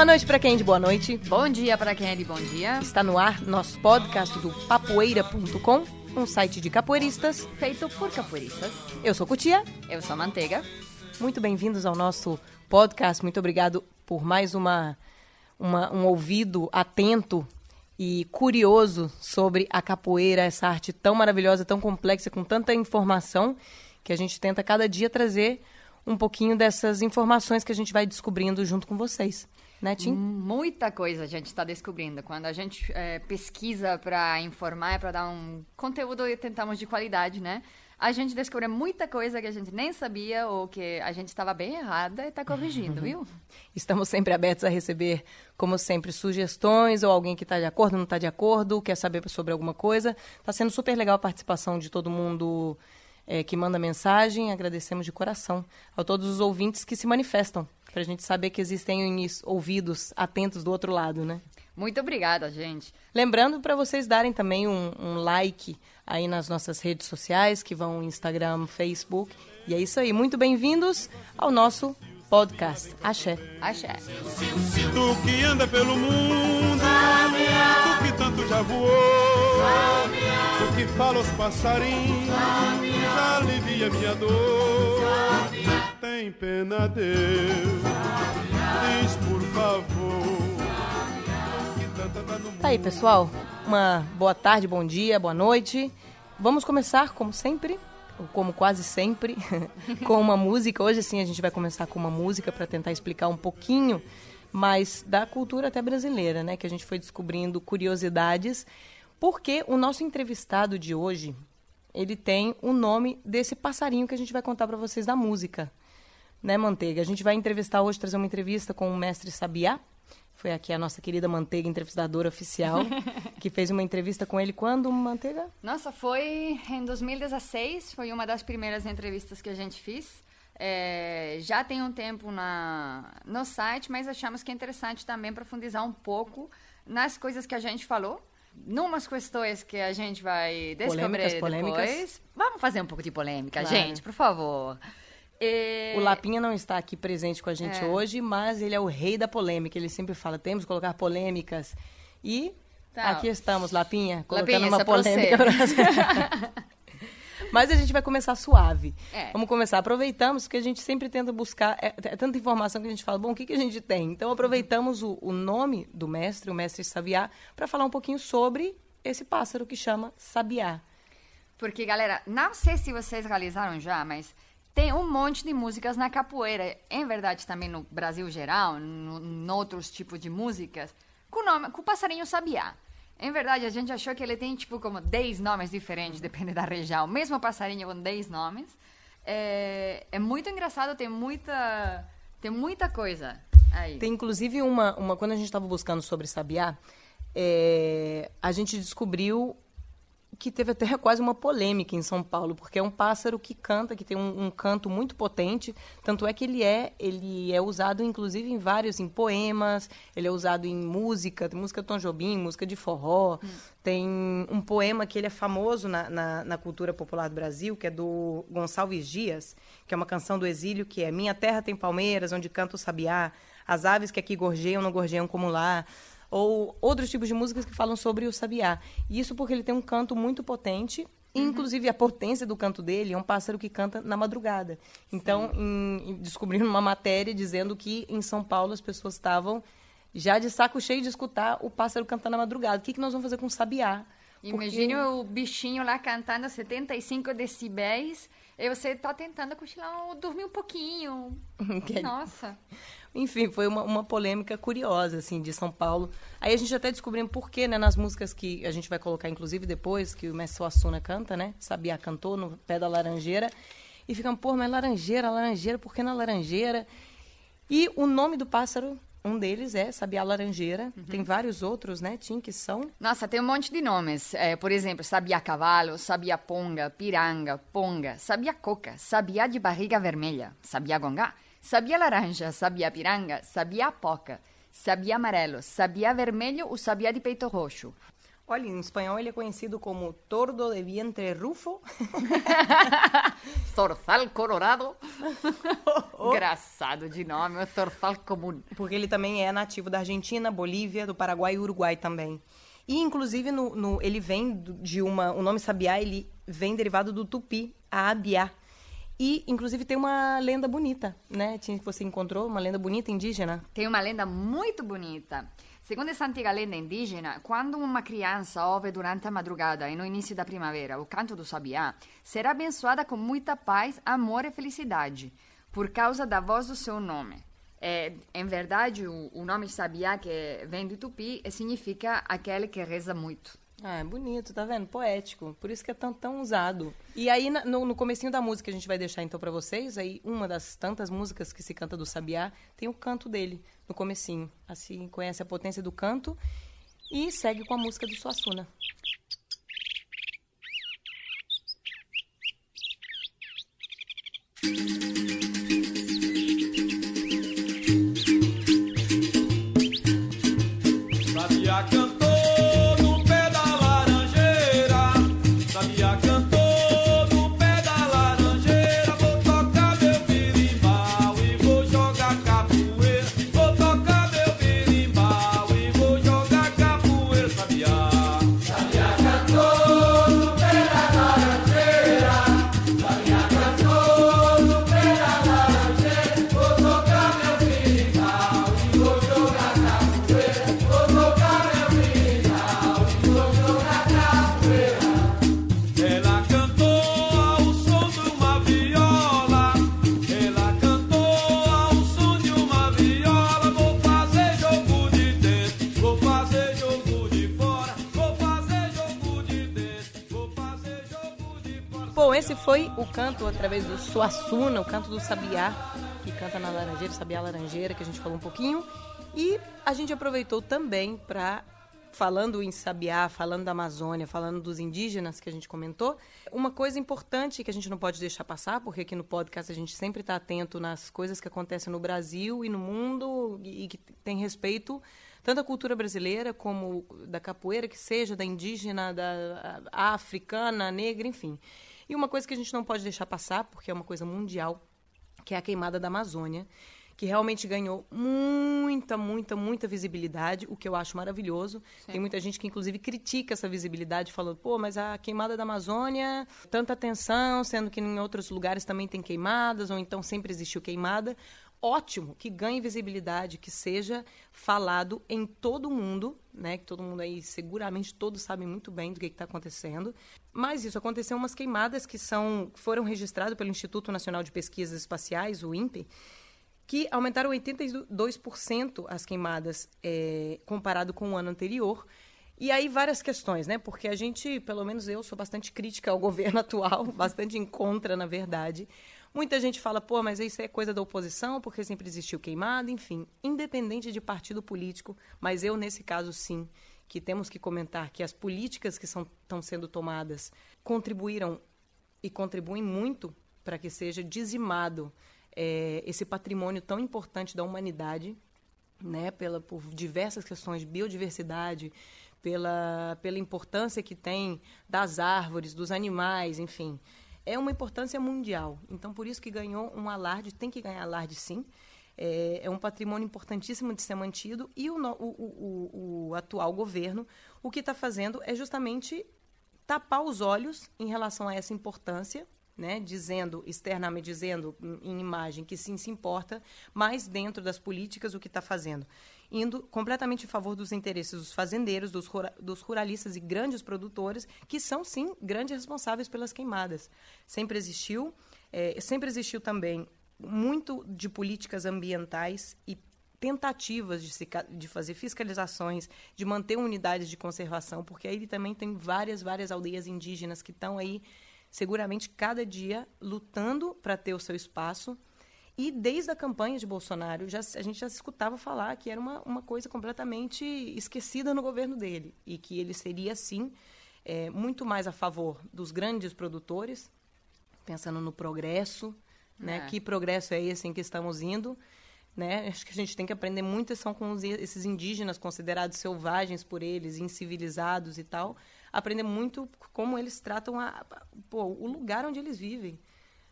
Boa noite para quem é de boa noite. Bom dia para quem é de bom dia. Está no ar nosso podcast do papoeira.com, um site de capoeiristas. Feito por capoeiristas. Eu sou Cutia. Eu sou Manteiga. Muito bem-vindos ao nosso podcast. Muito obrigado por mais uma, uma, um ouvido atento e curioso sobre a capoeira, essa arte tão maravilhosa, tão complexa, com tanta informação, que a gente tenta cada dia trazer um pouquinho dessas informações que a gente vai descobrindo junto com vocês. Né, Tim? Muita coisa a gente está descobrindo. Quando a gente é, pesquisa para informar, para dar um conteúdo e tentamos de qualidade, né? A gente descobre muita coisa que a gente nem sabia ou que a gente estava bem errada e está corrigindo, viu? Estamos sempre abertos a receber, como sempre, sugestões ou alguém que está de acordo, não está de acordo, quer saber sobre alguma coisa. Está sendo super legal a participação de todo mundo é, que manda mensagem. Agradecemos de coração a todos os ouvintes que se manifestam, para a gente saber que existem ouvidos atentos do outro lado, né? Muito obrigada, gente. Lembrando para vocês darem também um, um, like aí nas nossas redes sociais, que vão Instagram, Facebook. E é isso aí. Muito bem-vindos ao nosso podcast. Axé. Axé. Tu que anda pelo mundo, tu que tanto já voou, tu que fala os passarinhos, já alivia minha dor. Tem pena, Deus, diz por favor. Tá aí, pessoal. Uma boa tarde, bom dia, boa noite. Vamos começar, como sempre, como quase sempre, com uma música. Hoje, sim, a gente vai começar com uma música para tentar explicar um pouquinho mais da cultura até brasileira, né? Que a gente foi descobrindo curiosidades. Porque o nosso entrevistado de hoje, ele tem o nome desse passarinho que a gente vai contar para vocês da música. Né, Manteiga? A gente vai entrevistar hoje, trazer uma entrevista com o mestre Sabiá, foi aqui a nossa querida Manteiga, entrevistadora oficial, que fez uma entrevista com ele quando, Manteiga? Nossa, foi em 2016, foi uma das primeiras entrevistas que a gente fez. É, já tem um tempo na, no site, mas achamos que é interessante também profundizar um pouco nas coisas que a gente falou. Numas questões que a gente vai descobrir polêmicas, polêmicas. depois. Vamos fazer um pouco de polêmica, claro. gente, por favor. E... O Lapinha não está aqui presente com a gente é. hoje, mas ele é o rei da polêmica. Ele sempre fala: temos que colocar polêmicas. E tá. aqui estamos, Lapinha, colocando Lapinha, uma polêmica. mas a gente vai começar suave. É. Vamos começar. Aproveitamos que a gente sempre tenta buscar. É, é, tanta informação que a gente fala: bom, o que, que a gente tem? Então aproveitamos o, o nome do mestre, o mestre Sabiá, para falar um pouquinho sobre esse pássaro que chama Sabiá. Porque, galera, não sei se vocês realizaram já, mas tem um monte de músicas na capoeira, em verdade também no Brasil geral, em outros tipos de músicas, com, nome, com o passarinho sabiá. Em verdade, a gente achou que ele tem tipo como 10 nomes diferentes, depende da região. Mesmo passarinho com 10 nomes. É, é, muito engraçado, tem muita, tem muita coisa aí. Tem inclusive uma, uma quando a gente estava buscando sobre sabiá, é, a gente descobriu que teve até quase uma polêmica em São Paulo, porque é um pássaro que canta, que tem um, um, canto muito potente, tanto é que ele é, ele é usado inclusive em vários em poemas, ele é usado em música, tem música Tom Jobim, música de forró, hum. tem um poema que ele é famoso na, na, na, cultura popular do Brasil, que é do Gonçalves Dias, que é uma canção do exílio, que é Minha terra tem palmeiras, onde canta o sabiá, as aves que aqui gorjeiam não gorjeiam como lá, ou outros tipos de músicas que falam sobre o sabiá. E isso porque ele tem um canto muito potente Uhum. Inclusive, a potência do canto dele é um pássaro que canta na madrugada. Então, em, em, descobrindo uma matéria dizendo que em São Paulo as pessoas estavam já de saco cheio de escutar o pássaro cantar na madrugada. O que, que nós vamos fazer com o sabiá? Imagine o bichinho lá cantando a 75 decibéis e você está tentando cochilar dormir um pouquinho. Nossa. Enfim, foi uma, uma polêmica curiosa, assim, de São Paulo. Aí a gente até descobriu por quê, né, nas músicas que a gente vai colocar, inclusive, depois, que o Mestre Suassuna canta, né? Sabia cantou no pé da laranjeira. E ficam, pô, mas laranjeira, laranjeira, por que na laranjeira? E o nome do pássaro um deles é Sabiá Laranjeira. Uhum. Tem vários outros, né, Tim, que são... Nossa, tem um monte de nomes. É, por exemplo, Sabiá Cavalo, Sabiá Ponga, Piranga, Ponga, Sabiá Coca, Sabiá de Barriga Vermelha, Sabiá Gongá, Sabia laranja, sabia piranga, sabia poca, sabia amarelo, sabia vermelho ou sabia de peito roxo. Olha, em espanhol ele é conhecido como tordo de vientre rufo. Zorzal colorado. Engraçado de nome, é zorzal comum. Porque ele também é nativo da Argentina, Bolívia, do Paraguai e Uruguai também. E, inclusive, no, no, ele vem de uma... O nome sabiá, ele vem derivado do tupi, a abiá. E, inclusive, tem uma lenda bonita, né? Você encontrou uma lenda bonita indígena. Tem uma lenda muito bonita. Segundo essa antiga lenda indígena, quando uma criança ouve durante a madrugada e no início da primavera o canto do sabiá, será abençoada com muita paz, amor e felicidade, por causa da voz do seu nome. É, em verdade, o, o nome sabiá, que vem do tupi, significa aquele que reza muito. Ah, é bonito, tá vendo? Poético. Por isso que é tão, tão usado. E aí, no, no comecinho da música, a gente vai deixar então para vocês, aí uma das tantas músicas que se canta do Sabiá, tem o canto dele no comecinho. Assim, conhece a potência do canto e segue com a música do Suassuna. Canto através do Suassuna, o canto do Sabiá, que canta na Laranjeira, Sabiá Laranjeira, que a gente falou um pouquinho. E a gente aproveitou também para, falando em Sabiá, falando da Amazônia, falando dos indígenas que a gente comentou, uma coisa importante que a gente não pode deixar passar, porque aqui no podcast a gente sempre está atento nas coisas que acontecem no Brasil e no mundo e que tem respeito tanto à cultura brasileira como da capoeira, que seja da indígena, da africana, negra, enfim. E uma coisa que a gente não pode deixar passar, porque é uma coisa mundial, que é a queimada da Amazônia, que realmente ganhou muita, muita, muita visibilidade, o que eu acho maravilhoso. Tem muita gente que, inclusive, critica essa visibilidade, falando, pô, mas a queimada da Amazônia, tanta atenção, sendo que em outros lugares também tem queimadas, ou então sempre existiu queimada ótimo que ganhe visibilidade, que seja falado em todo o mundo, né? Que todo mundo aí, seguramente todos sabem muito bem do que está acontecendo. Mas isso aconteceu umas queimadas que são foram registradas pelo Instituto Nacional de Pesquisas Espaciais, o INPE, que aumentaram 82% as queimadas é, comparado com o ano anterior. E aí várias questões, né? Porque a gente, pelo menos eu, sou bastante crítica ao governo atual, bastante em contra, na verdade. Muita gente fala, pô, mas isso é coisa da oposição, porque sempre existiu queimada, enfim, independente de partido político, mas eu, nesse caso, sim, que temos que comentar que as políticas que estão sendo tomadas contribuíram e contribuem muito para que seja dizimado é, esse patrimônio tão importante da humanidade, né, pela, por diversas questões de biodiversidade, pela, pela importância que tem das árvores, dos animais, enfim é uma importância mundial. Então, por isso que ganhou um alarde, tem que ganhar alarde sim. É, é um patrimônio importantíssimo de ser mantido e o, o, o, o atual governo o que está fazendo é justamente tapar os olhos em relação a essa importância né, dizendo externamente, dizendo em imagem que sim se importa, mas dentro das políticas o que está fazendo, indo completamente em favor dos interesses dos fazendeiros, dos, dos ruralistas e grandes produtores, que são sim grandes responsáveis pelas queimadas. Sempre existiu, é, sempre existiu também muito de políticas ambientais e tentativas de, se, de fazer fiscalizações, de manter unidades de conservação, porque aí também tem várias, várias aldeias indígenas que estão aí seguramente cada dia lutando para ter o seu espaço. E desde a campanha de Bolsonaro, já, a gente já escutava falar que era uma, uma coisa completamente esquecida no governo dele e que ele seria, sim, é, muito mais a favor dos grandes produtores, pensando no progresso, né? É. Que progresso é esse em que estamos indo? Né? Acho que a gente tem que aprender muito são com os, esses indígenas considerados selvagens por eles, incivilizados e tal. Aprender muito como eles tratam a, pô, o lugar onde eles vivem.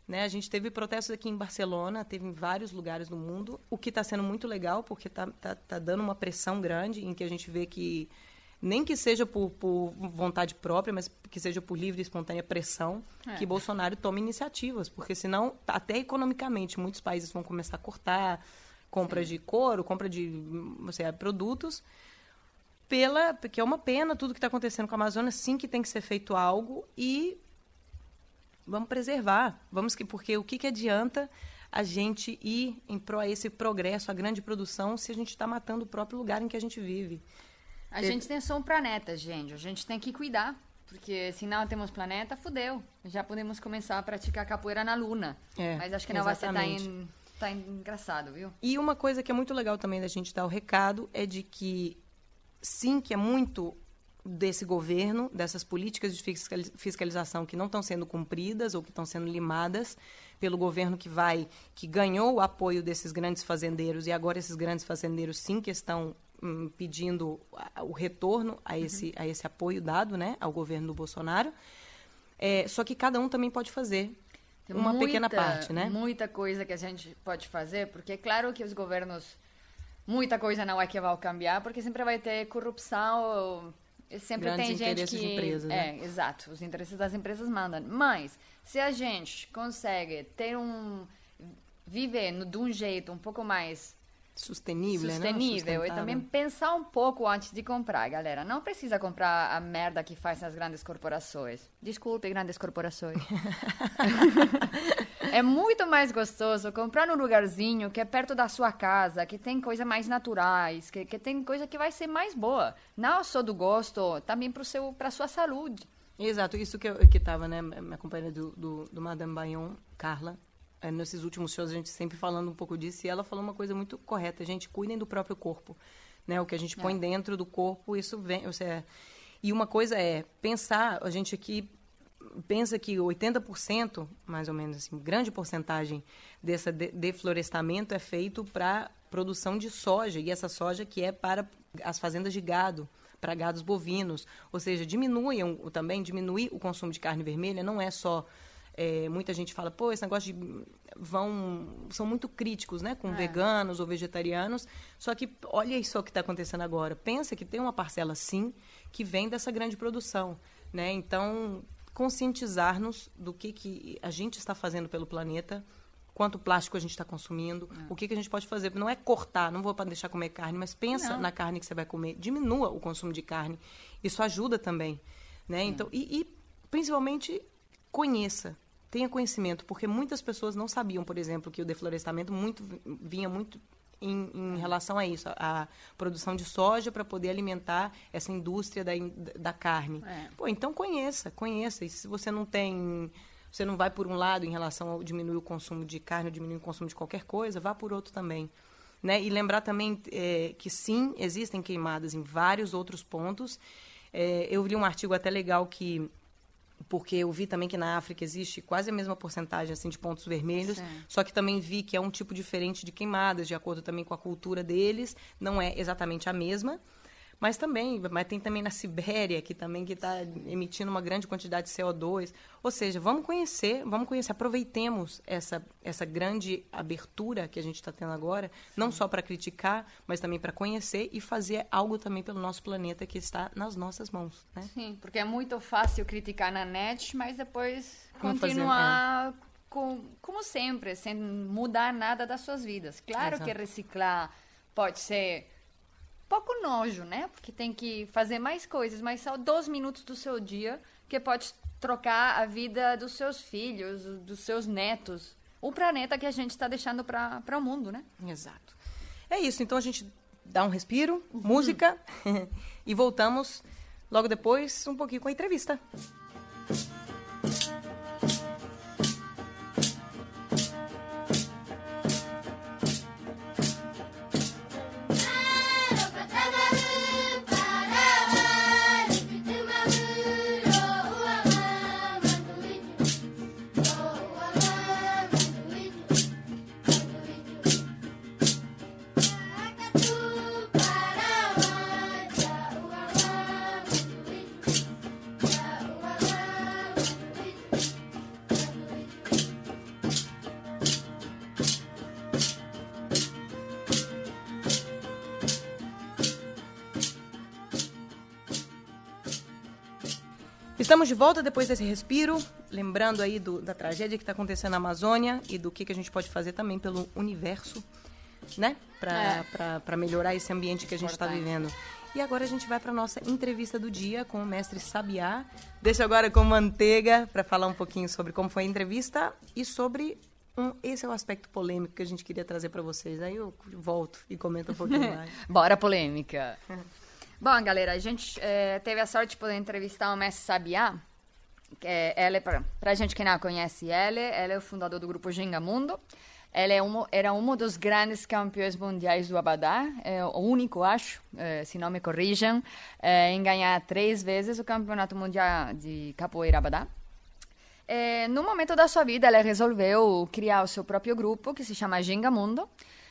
Né? A gente teve protestos aqui em Barcelona, teve em vários lugares do mundo, o que está sendo muito legal, porque está tá, tá dando uma pressão grande em que a gente vê que, nem que seja por, por vontade própria, mas que seja por livre e espontânea pressão, é. que Bolsonaro tome iniciativas, porque senão, até economicamente, muitos países vão começar a cortar compra Sim. de couro, compra de produtos, pela, porque é uma pena tudo que está acontecendo com a Amazônia, sim que tem que ser feito algo e vamos preservar, vamos que porque o que, que adianta a gente ir em pro a esse progresso, a grande produção, se a gente está matando o próprio lugar em que a gente vive. A gente tem só um planeta, gente. A gente tem que cuidar. Porque se não temos planeta, fudeu. Já podemos começar a praticar capoeira na luna. É, Mas acho que não exatamente. vai ser tá, em, tá engraçado, viu? E uma coisa que é muito legal também da gente dar o recado é de que sim, que é muito desse governo, dessas políticas de fiscalização que não estão sendo cumpridas ou que estão sendo limadas pelo governo que vai, que ganhou o apoio desses grandes fazendeiros e agora esses grandes fazendeiros sim que estão hum, pedindo o retorno a esse, uhum. a esse apoio dado né, ao governo do Bolsonaro. É, só que cada um também pode fazer Tem uma muita, pequena parte, né? Muita coisa que a gente pode fazer, porque é claro que os governos muita coisa não é que vai cambiar, porque sempre vai ter corrupção, sempre Grandes tem gente que... de né? É, exato, os interesses das empresas mandam. Mas, se a gente consegue ter um... viver no, de um jeito um pouco mais sustenível, sustenível né? e também pensar um pouco antes de comprar, galera. Não precisa comprar a merda que fazem as grandes corporações. Desculpe, grandes corporações. é muito mais gostoso comprar num lugarzinho que é perto da sua casa, que tem coisas mais naturais, que, que tem coisa que vai ser mais boa. Não só do gosto, também para para sua saúde. Exato, isso que, que tava, né, minha companheira do, do, do Madame Bayon, Carla, é, nesses últimos shows a gente sempre falando um pouco disso e ela falou uma coisa muito correta gente cuidem do próprio corpo né o que a gente põe é. dentro do corpo isso vem você é, e uma coisa é pensar a gente aqui pensa que 80% mais ou menos assim grande porcentagem desse de, deflorestamento é feito para produção de soja e essa soja que é para as fazendas de gado para gados bovinos ou seja diminuem também diminuir o consumo de carne vermelha não é só é, muita gente fala, pô, esse negócio de vão são muito críticos, né, com é. veganos ou vegetarianos. Só que olha isso que está acontecendo agora. Pensa que tem uma parcela sim que vem dessa grande produção, né? Então conscientizar-nos do que que a gente está fazendo pelo planeta, quanto plástico a gente está consumindo, é. o que, que a gente pode fazer. Não é cortar, não vou deixar comer carne, mas pensa não. na carne que você vai comer, diminua o consumo de carne. Isso ajuda também, né? Então e, e principalmente conheça tenha conhecimento, porque muitas pessoas não sabiam, por exemplo, que o deflorestamento muito vinha muito em, em relação a isso, a, a produção de soja para poder alimentar essa indústria da, da carne. É. Pô, então conheça, conheça. E se você não tem, você não vai por um lado em relação a diminuir o consumo de carne, ou diminuir o consumo de qualquer coisa, vá por outro também. Né? E lembrar também é, que sim, existem queimadas em vários outros pontos. É, eu li um artigo até legal que porque eu vi também que na África existe quase a mesma porcentagem assim de pontos vermelhos, Sim. só que também vi que é um tipo diferente de queimadas, de acordo também com a cultura deles, não é exatamente a mesma. Mas também, mas tem também na Sibéria, que também que está emitindo uma grande quantidade de CO2. Ou seja, vamos conhecer, vamos conhecer, aproveitemos essa, essa grande abertura que a gente está tendo agora, Sim. não só para criticar, mas também para conhecer e fazer algo também pelo nosso planeta que está nas nossas mãos. Né? Sim, porque é muito fácil criticar na net, mas depois continuar fazer, é. com, como sempre, sem mudar nada das suas vidas. Claro Exato. que reciclar pode ser pouco nojo, né? Porque tem que fazer mais coisas, mas só 12 minutos do seu dia que pode trocar a vida dos seus filhos, dos seus netos, o planeta que a gente está deixando para o mundo, né? Exato. É isso, então a gente dá um respiro, uhum. música e voltamos logo depois um pouquinho com a entrevista. Estamos de volta depois desse respiro, lembrando aí do, da tragédia que está acontecendo na Amazônia e do que, que a gente pode fazer também pelo universo, né? Para é. melhorar esse ambiente que a gente está vivendo. E agora a gente vai para nossa entrevista do dia com o mestre Sabiá. Deixa agora com Manteiga para falar um pouquinho sobre como foi a entrevista e sobre um, esse é o aspecto polêmico que a gente queria trazer para vocês. Aí eu volto e comento um pouquinho mais. Bora polêmica. Bom, galera, a gente é, teve a sorte de poder entrevistar o mestre Sabiá. É, ela é para a gente que não conhece ela, ela é o fundador do grupo Ginga Mundo. Ela é era um dos grandes campeões mundiais do Abadá, é o único, acho, é, se não me corrijam, é, em ganhar três vezes o campeonato mundial de capoeira Abadá. É, no momento da sua vida, ela resolveu criar o seu próprio grupo, que se chama Ginga Mundo.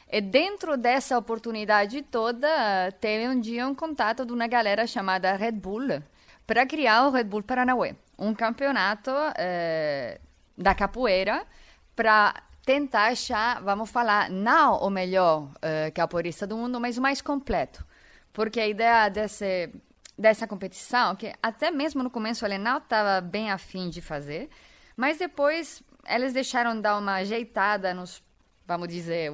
E dentro dessa oportunidade toda, teve um dia um contato de uma galera chamada Red Bull para criar o Red Bull Paranauê, um campeonato é, da capoeira para tentar achar, vamos falar, não o melhor uh, capoeirista do mundo, mas o mais completo. Porque a ideia desse, dessa competição, que até mesmo no começo ele não estava bem afim de fazer, mas depois eles deixaram dar uma ajeitada nos, vamos dizer,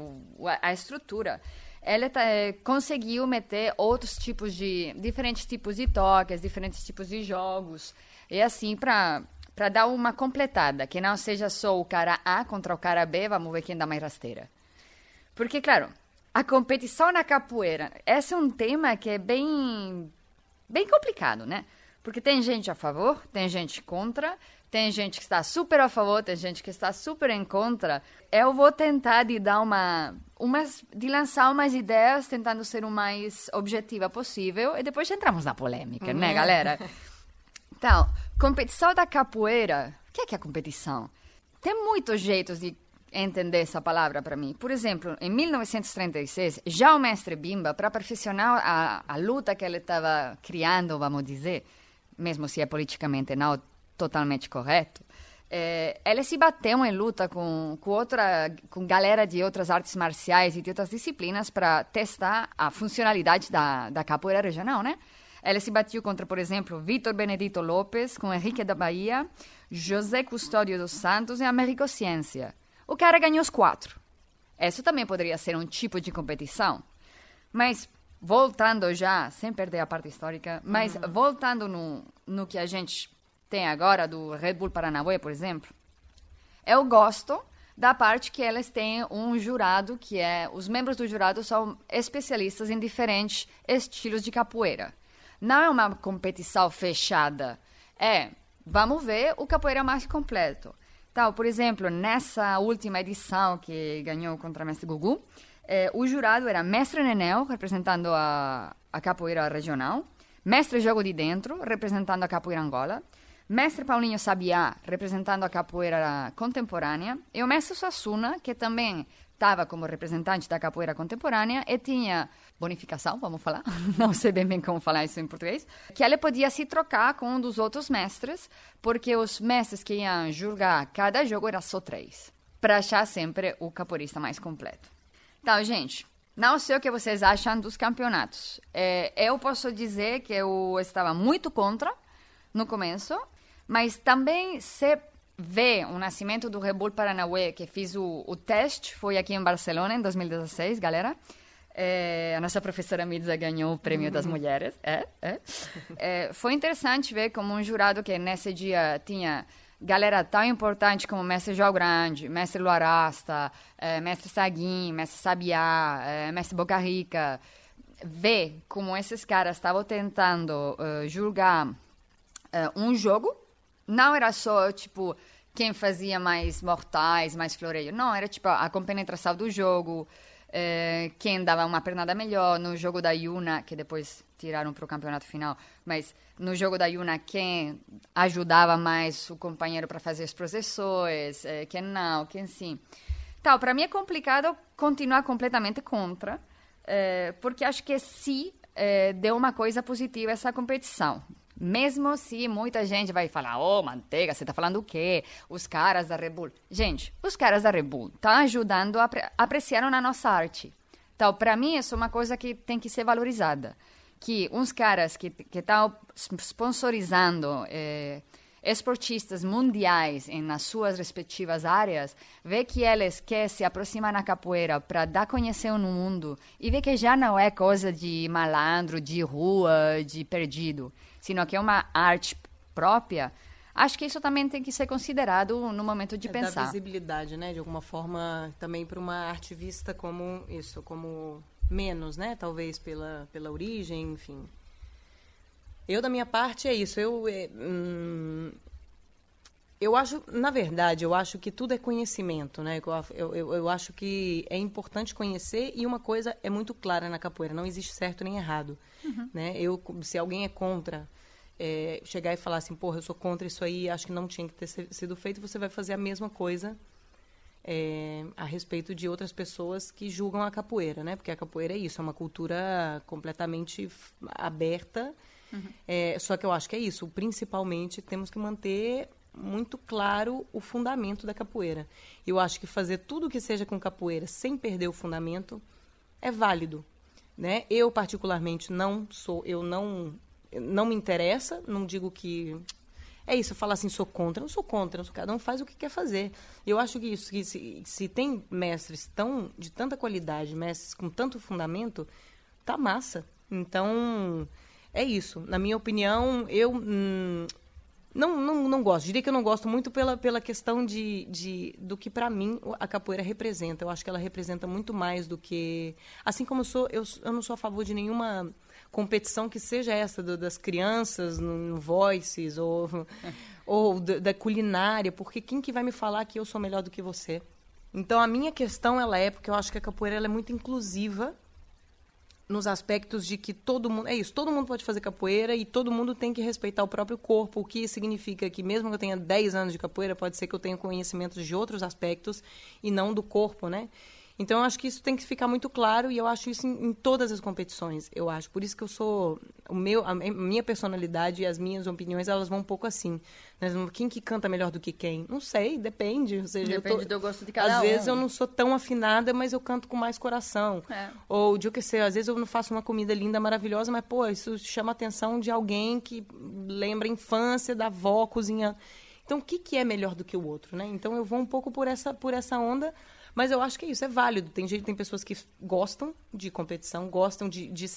a, estrutura. Ele tá, é, conseguiu meter outros tipos de, diferentes tipos de toques, diferentes tipos de jogos, e assim para para dar uma completada, que não seja só o cara A contra o cara B, vamos ver quem dá mais rasteira. Porque, claro, a competição na capoeira, esse é um tema que é bem, bem complicado, né? Porque tem gente a favor, tem gente contra, tem gente que está super a favor, tem gente que está super em contra. Eu vou tentar de dar uma, umas, de lançar umas ideias, tentando ser o mais objetiva possível, e depois entramos na polêmica, né, uhum. né, galera? Então, competição da capoeira. O que é, que é competição? Tem muitos jeitos de entender essa palavra para mim. Por exemplo, em 1936, já o mestre Bimba, para perfeccionar a, a luta que ele estava criando, vamos dizer, mesmo se é politicamente não totalmente correto, é, ele se bateu em luta com, com outra com galera de outras artes marciais e de outras disciplinas para testar a funcionalidade da, da capoeira regional, né? Ela se bateu contra, por exemplo, Vitor Benedito Lopes, com Henrique da Bahia, José Custódio dos Santos e Américo Ciência. O cara ganhou os quatro. Isso também poderia ser um tipo de competição. Mas, voltando já, sem perder a parte histórica, mas uhum. voltando no, no que a gente tem agora, do Red Bull Paranauê, por exemplo, eu gosto da parte que elas têm um jurado que é os membros do jurado são especialistas em diferentes estilos de capoeira. Não é uma competição fechada. É, vamos ver o capoeira mais completo. Então, por exemplo, nessa última edição que ganhou contra o mestre Gugu, eh, o jurado era mestre Nenel, representando a, a capoeira regional, mestre Jogo de Dentro, representando a capoeira Angola, mestre Paulinho Sabiá, representando a capoeira contemporânea, e o mestre Suassuna, que também estava como representante da capoeira contemporânea e tinha bonificação, vamos falar, não sei bem, bem como falar isso em português, que ela podia se trocar com um dos outros mestres, porque os mestres que iam julgar cada jogo eram só três, para achar sempre o capoeirista mais completo. Então, gente, não sei o que vocês acham dos campeonatos. É, eu posso dizer que eu estava muito contra no começo, mas também se ver o nascimento do Red Bull Paranauê, que fiz o, o teste, foi aqui em Barcelona em 2016, galera. É, a nossa professora Mirza ganhou o prêmio das mulheres. É, é. é, foi interessante ver como um jurado que nesse dia tinha galera tão importante como Mestre João Grande, Mestre Luarasta, é, Mestre Saguin, Mestre Sabiá, Mestre Boca Rica, ver como esses caras estavam tentando uh, julgar uh, um jogo não era só, tipo, quem fazia mais mortais, mais floreio. Não, era, tipo, a compenetração do jogo, é, quem dava uma pernada melhor. No jogo da Yuna, que depois tiraram para o campeonato final, mas no jogo da Yuna, quem ajudava mais o companheiro para fazer as processões, é, quem não, quem sim. Então, para mim é complicado continuar completamente contra, é, porque acho que sim deu uma coisa positiva essa competição. Mesmo se muita gente vai falar, ô, oh, manteiga, você tá falando o quê? Os caras da Red Bull. Gente, os caras da estão tá ajudando a apre apreciar a nossa arte. Então, para mim, isso é uma coisa que tem que ser valorizada. que uns caras que estão sponsorizando eh, esportistas mundiais em nas suas respectivas áreas, vê que eles querem se aproximar na capoeira para dar conhecer no mundo e vê que já não é coisa de malandro, de rua, de perdido, sino que é uma arte própria. Acho que isso também tem que ser considerado no momento de é pensar. Dar visibilidade, né? De alguma forma, também para uma arte vista como isso, como menos, né? Talvez pela, pela origem, enfim. Eu, da minha parte, é isso. Eu, é, hum, eu acho, na verdade, eu acho que tudo é conhecimento, né? Eu, eu, eu, acho que é importante conhecer e uma coisa é muito clara na capoeira, não existe certo nem errado, uhum. né? Eu, se alguém é contra, é, chegar e falar assim, porra, eu sou contra isso aí, acho que não tinha que ter sido feito, você vai fazer a mesma coisa é, a respeito de outras pessoas que julgam a capoeira, né? Porque a capoeira é isso, é uma cultura completamente aberta Uhum. É, só que eu acho que é isso. Principalmente, temos que manter muito claro o fundamento da capoeira. Eu acho que fazer tudo que seja com capoeira sem perder o fundamento é válido. Né? Eu, particularmente, não sou... Eu não... Não me interessa, não digo que é isso, falar assim, sou contra, não sou contra, não sou, cada um faz o que quer fazer. Eu acho que isso, que se, se tem mestres tão de tanta qualidade, mestres com tanto fundamento, tá massa. Então, é isso. Na minha opinião, eu hum, não, não, não gosto. Diria que eu não gosto muito pela, pela questão de, de do que, para mim, a capoeira representa. Eu acho que ela representa muito mais do que... Assim como eu sou, eu, eu não sou a favor de nenhuma competição que seja essa do, das crianças no, no Voices ou, ou da, da culinária, porque quem que vai me falar que eu sou melhor do que você? Então, a minha questão, ela é, porque eu acho que a capoeira é muito inclusiva nos aspectos de que todo mundo. É isso, todo mundo pode fazer capoeira e todo mundo tem que respeitar o próprio corpo, o que significa que, mesmo que eu tenha 10 anos de capoeira, pode ser que eu tenha conhecimentos de outros aspectos e não do corpo, né? Então, eu acho que isso tem que ficar muito claro e eu acho isso em, em, todas as competições, eu acho. Por isso que eu sou... O meu, a minha personalidade e as minhas opiniões, elas vão um pouco assim. Né? Quem que canta melhor do que quem? Não sei, depende. Ou seja, depende tô, do gosto de cada às um. Às vezes eu não sou tão afinada, mas eu canto com mais coração. É. Ou, de o que sei, às vezes eu não faço uma comida linda, maravilhosa, mas, pô, isso chama a atenção de alguém que lembra a infância da avó cozinhando. Então, o que, que é melhor do que o outro, né? Então, eu vou um pouco por essa, por essa onda mas eu acho que é isso, é válido. Tem gente, tem pessoas que gostam de competição, gostam de, de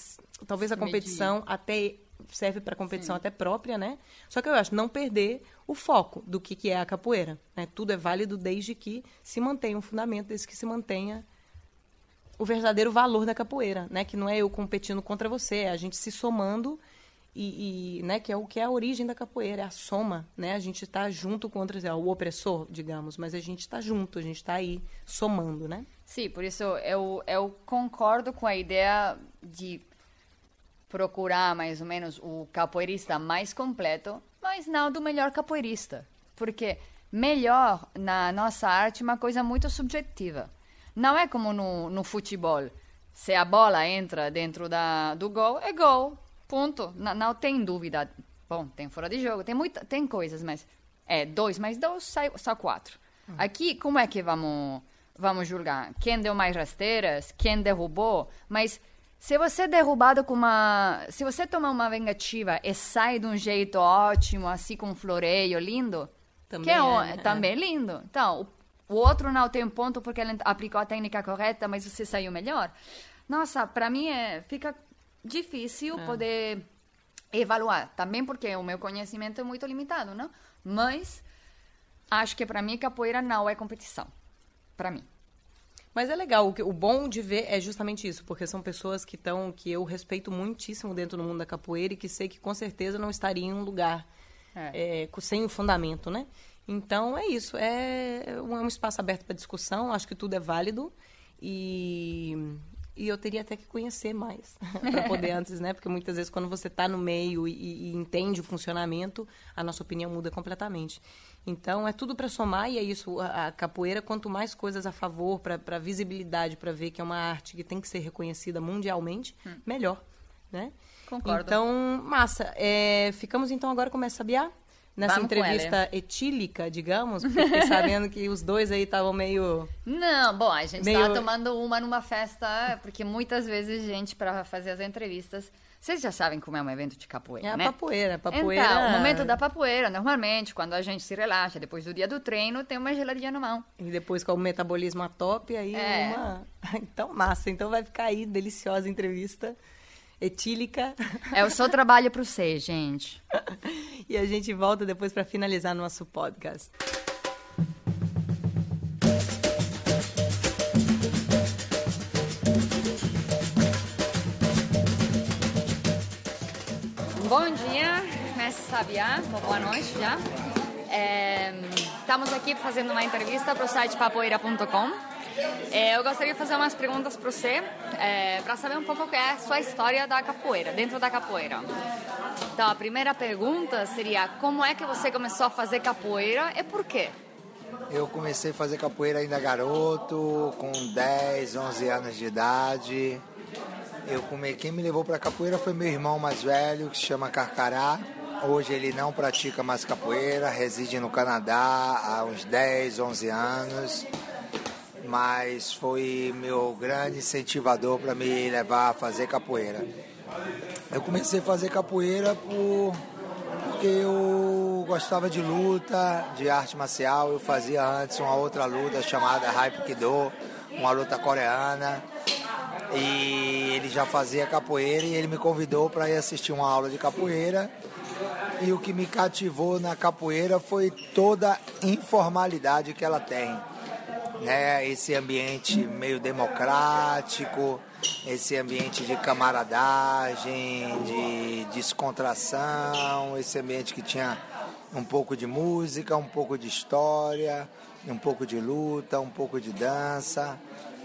talvez a competição Medir. até serve para competição Sim. até própria, né? Só que eu acho não perder o foco do que, que é a capoeira. Né? Tudo é válido desde que se mantenha um fundamento, desde que se mantenha o verdadeiro valor da capoeira, né? Que não é eu competindo contra você, é a gente se somando e, e, né, que é o que é a origem da capoeira, é a soma, né? A gente está junto contra é o opressor, digamos, mas a gente está junto, a gente está aí somando, né? Sim, por isso eu, eu concordo com a ideia de procurar mais ou menos o capoeirista mais completo, mas não do melhor capoeirista, porque melhor na nossa arte é uma coisa muito subjetiva. Não é como no, no futebol. Se a bola entra dentro da, do gol, é gol. Ponto. Não, não tem dúvida. Bom, tem fora de jogo, tem muita, tem coisas, mas é dois mais dois, sai, só quatro. Hum. Aqui, como é que vamos, vamos julgar? Quem deu mais rasteiras? Quem derrubou? Mas se você é derrubado com uma. Se você tomar uma vengativa e sai de um jeito ótimo, assim com um floreio lindo, também é, é, é, também é lindo. Então, o, o outro não tem ponto porque ele aplicou a técnica correta, mas você saiu melhor. Nossa, para mim é, fica difícil é. poder evaluar. Também porque o meu conhecimento é muito limitado, não? Mas acho que para mim capoeira não é competição. Para mim. Mas é legal, o, bom de ver é justamente isso, porque são pessoas que estão, que eu respeito muitíssimo dentro do mundo da capoeira e que sei que com certeza não estaria em um lugar é. É, sem o fundamento, né? Então é isso, é, é um espaço aberto para discussão, acho que tudo é válido e e eu teria até que conhecer mais para poder antes, né? Porque muitas vezes quando você está no meio e, e, entende o funcionamento, a nossa opinião muda completamente. Então é tudo para somar e é isso. A, a, capoeira, quanto mais coisas a favor para visibilidade, para ver que é uma arte que tem que ser reconhecida mundialmente, hum. melhor, né? Concordo. Então, massa. É, ficamos então agora com o Mestre Sabiá. Nessa Vamos entrevista etílica, digamos, porque fiquei sabendo que os dois aí estavam meio. Não, bom, a gente Meio- tava tomando uma numa festa, porque muitas vezes gente para fazer as entrevistas, vocês já sabem como é um evento de capoeira, É né? papoeira, a papoeira. Então, o momento da papoeira, normalmente, quando a gente se relaxa depois do dia do treino, tem uma geladinha na mão. E depois com o metabolismo a top, aí É. uma. Então, massa. Então vai ficar aí, deliciosa entrevista etílica. É o seu trabalho para você, gente. e a gente volta depois para finalizar nosso podcast. Bom dia, mestre Sabiá, uma boa noite já. É, estamos aqui fazendo uma entrevista para o site papoeira.com. É, eu gostaria de fazer umas perguntas para você, para saber um pouco o que é a sua história da capoeira, dentro da capoeira. Então, a primeira pergunta seria: como é que você começou a fazer capoeira e por quê? Eu comecei a fazer capoeira ainda garoto, com 10, 11 anos de idade. Eu come... Quem me levou para capoeira foi meu irmão mais velho, que se chama Carcará. Hoje ele não pratica mais capoeira, reside no Canadá há uns 10, 11 anos. Mas foi meu grande incentivador para me levar a fazer capoeira. Eu comecei a fazer capoeira por porque eu gostava de luta, de arte marcial. Eu fazia antes uma outra luta chamada Hapkido, uma luta coreana. E ele já fazia capoeira e ele me convidou para ir assistir uma aula de capoeira. E o que me cativou na capoeira foi toda a informalidade que ela tem. Né? Esse ambiente meio democrático, esse ambiente de camaradagem, de descontração, esse ambiente que tinha um pouco de música, um pouco de história, um pouco de luta, um pouco de dança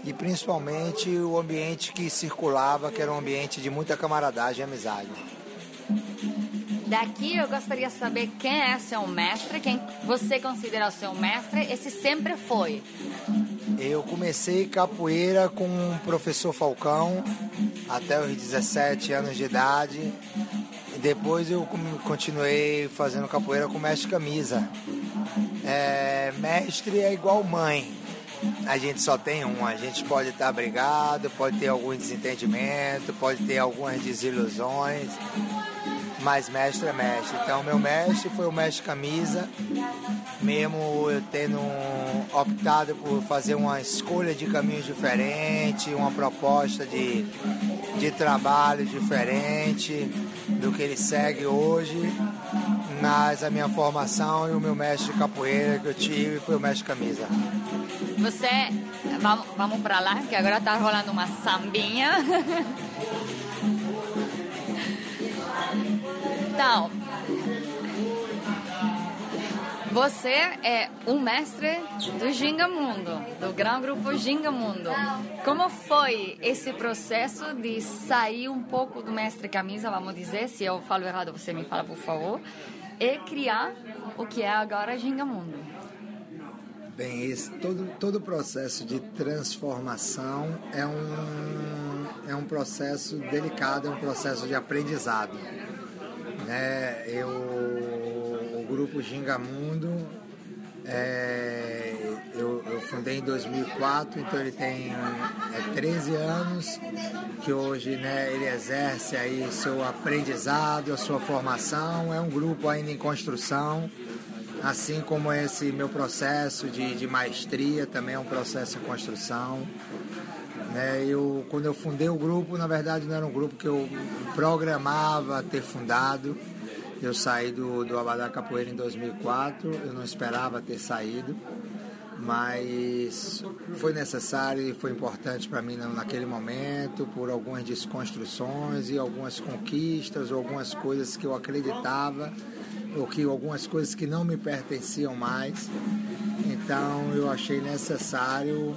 e principalmente o ambiente que circulava, que era um ambiente de muita camaradagem e amizade. Daqui eu gostaria de saber quem é seu mestre, quem você considera seu mestre e se sempre foi. Eu comecei capoeira com o professor Falcão até os 17 anos de idade. E depois eu continuei fazendo capoeira com o mestre Camisa. É, mestre é igual mãe. A gente só tem um. A gente pode estar brigado, pode ter algum desentendimento, pode ter algumas desilusões. Mas mestre é mestre. Então meu mestre foi o mestre Camisa mesmo eu tendo optado por fazer uma escolha de caminhos diferente, uma proposta de, de trabalho diferente do que ele segue hoje, mas a minha formação e o meu mestre de capoeira que eu tive foi o mestre Camisa. Você, vamos, vamos pra lá, que agora tá rolando uma sambinha. Então, você é um mestre do Ginga Mundo, do Grão Grupo Ginga Mundo. Como foi esse processo de sair um pouco do mestre camisa, vamos dizer, se eu falo errado você me fala por favor, e criar o que é agora Ginga Mundo? Bem, esse, todo, todo o processo de transformação é um, é um processo delicado, é um processo de aprendizado. Né? Eu, o grupo Gingamundo, é, eu, eu fundei em 2004, então ele tem é, 13 anos, que hoje né, ele exerce aí seu aprendizado, a sua formação, é um grupo ainda em construção, assim como esse meu processo de, de maestria também é um processo em construção. Né? Eu, quando eu fundei o grupo, na verdade não era um grupo que eu programava ter fundado. Eu saí do, do Abadá Capoeira em 2004, eu não esperava ter saído, mas foi necessário e foi importante para mim naquele momento, por algumas desconstruções e algumas conquistas, ou algumas coisas que eu acreditava, ou que algumas coisas que não me pertenciam mais. Então eu achei necessário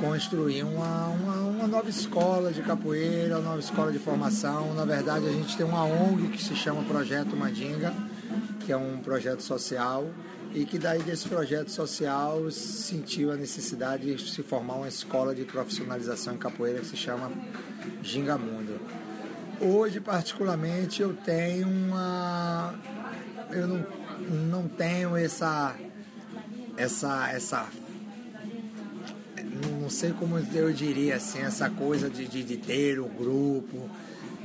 construir uma, uma, uma, nova escola de capoeira, uma nova escola de formação. Na verdade, a gente tem uma ONG que se chama Projeto Mandinga, que é um projeto social, e que daí desse projeto social sentiu a necessidade de se formar uma escola de profissionalização em capoeira que se chama Gingamundo. Hoje, particularmente, eu tenho uma. Eu não não tenho essa essa essa não sei como eu diria assim essa coisa de, de, de ter o um grupo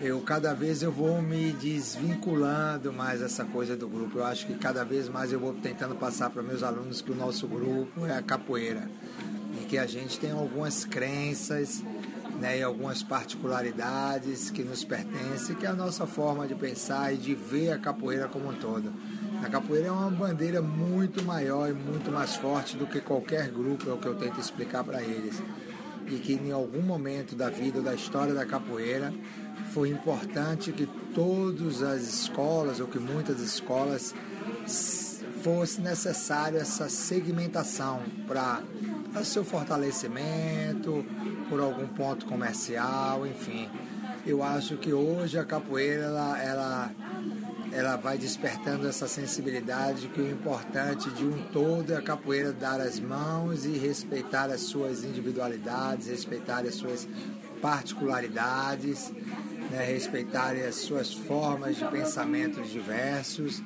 eu cada vez eu vou me desvinculando mais essa coisa do grupo. Eu acho que cada vez mais eu vou tentando passar para meus alunos que o nosso grupo é a capoeira e que a gente tem algumas crenças né, e algumas particularidades que nos pertencem, que é a nossa forma de pensar e de ver a capoeira como um todo. A capoeira é uma bandeira muito maior e muito mais forte do que qualquer grupo, é o que eu tento explicar para eles. E que em algum momento da vida da história da capoeira foi importante que todas as escolas, ou que muitas escolas, fosse necessário essa segmentação para seu fortalecimento, por algum ponto comercial, enfim. Eu acho que hoje a capoeira ela, ela, ela vai despertando essa sensibilidade que o importante de um todo é a capoeira dar as mãos e respeitar as suas individualidades, respeitar as suas particularidades né, respeitarem as suas formas de pensamentos diversos,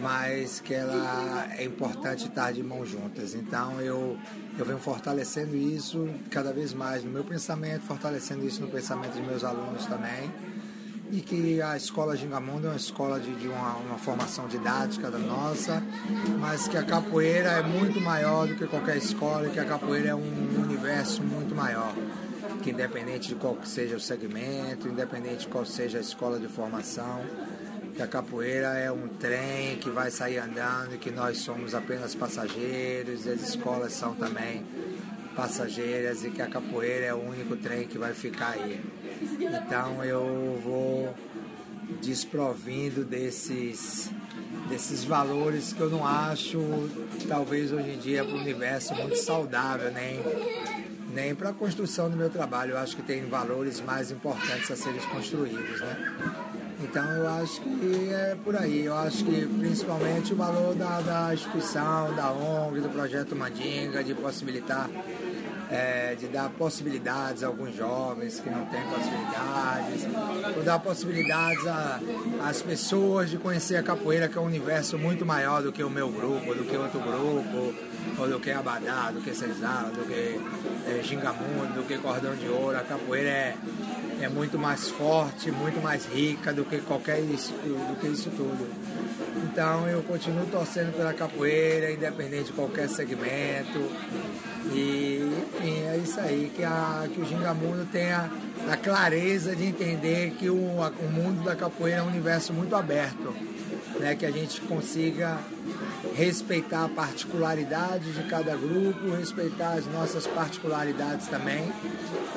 mas que ela é importante estar de mãos juntas. Então eu, eu venho fortalecendo isso cada vez mais no meu pensamento, fortalecendo isso no pensamento de meus alunos também. E que a escola Gingamundo é uma escola de, de uma, uma formação didática da nossa, mas que a capoeira é muito maior do que qualquer escola e que a capoeira é um universo muito maior que independente de qual seja o segmento, independente de qual seja a escola de formação, que a capoeira é um trem que vai sair andando e que nós somos apenas passageiros, e as escolas são também passageiras e que a capoeira é o único trem que vai ficar aí. Então eu vou desprovindo desses desses valores que eu não acho talvez hoje em dia para o universo muito saudável nem nem para a construção do meu trabalho. Eu acho que tem valores mais importantes a serem construídos, né? Então eu acho que é por aí. Eu acho que principalmente o valor da, da instituição, da ONG, do projeto Mandinga, de possibilitar, é, de dar possibilidades a alguns jovens que não têm possibilidades, ou dar possibilidades às pessoas de conhecer a capoeira, que é um universo muito maior do que o meu grupo, do que outro grupo ou do que Abadá, do que Senzala, do que é, Gingamundo, do que Cordão de Ouro. A capoeira é, é muito mais forte, muito mais rica do que qualquer isso, do que isso tudo. Então eu continuo torcendo pela capoeira, independente de qualquer segmento. E enfim, é isso aí, que, a, que o Gingamundo tenha a clareza de entender que o, o mundo da capoeira é um universo muito aberto. Né, que a gente consiga respeitar a particularidade de cada grupo, respeitar as nossas particularidades também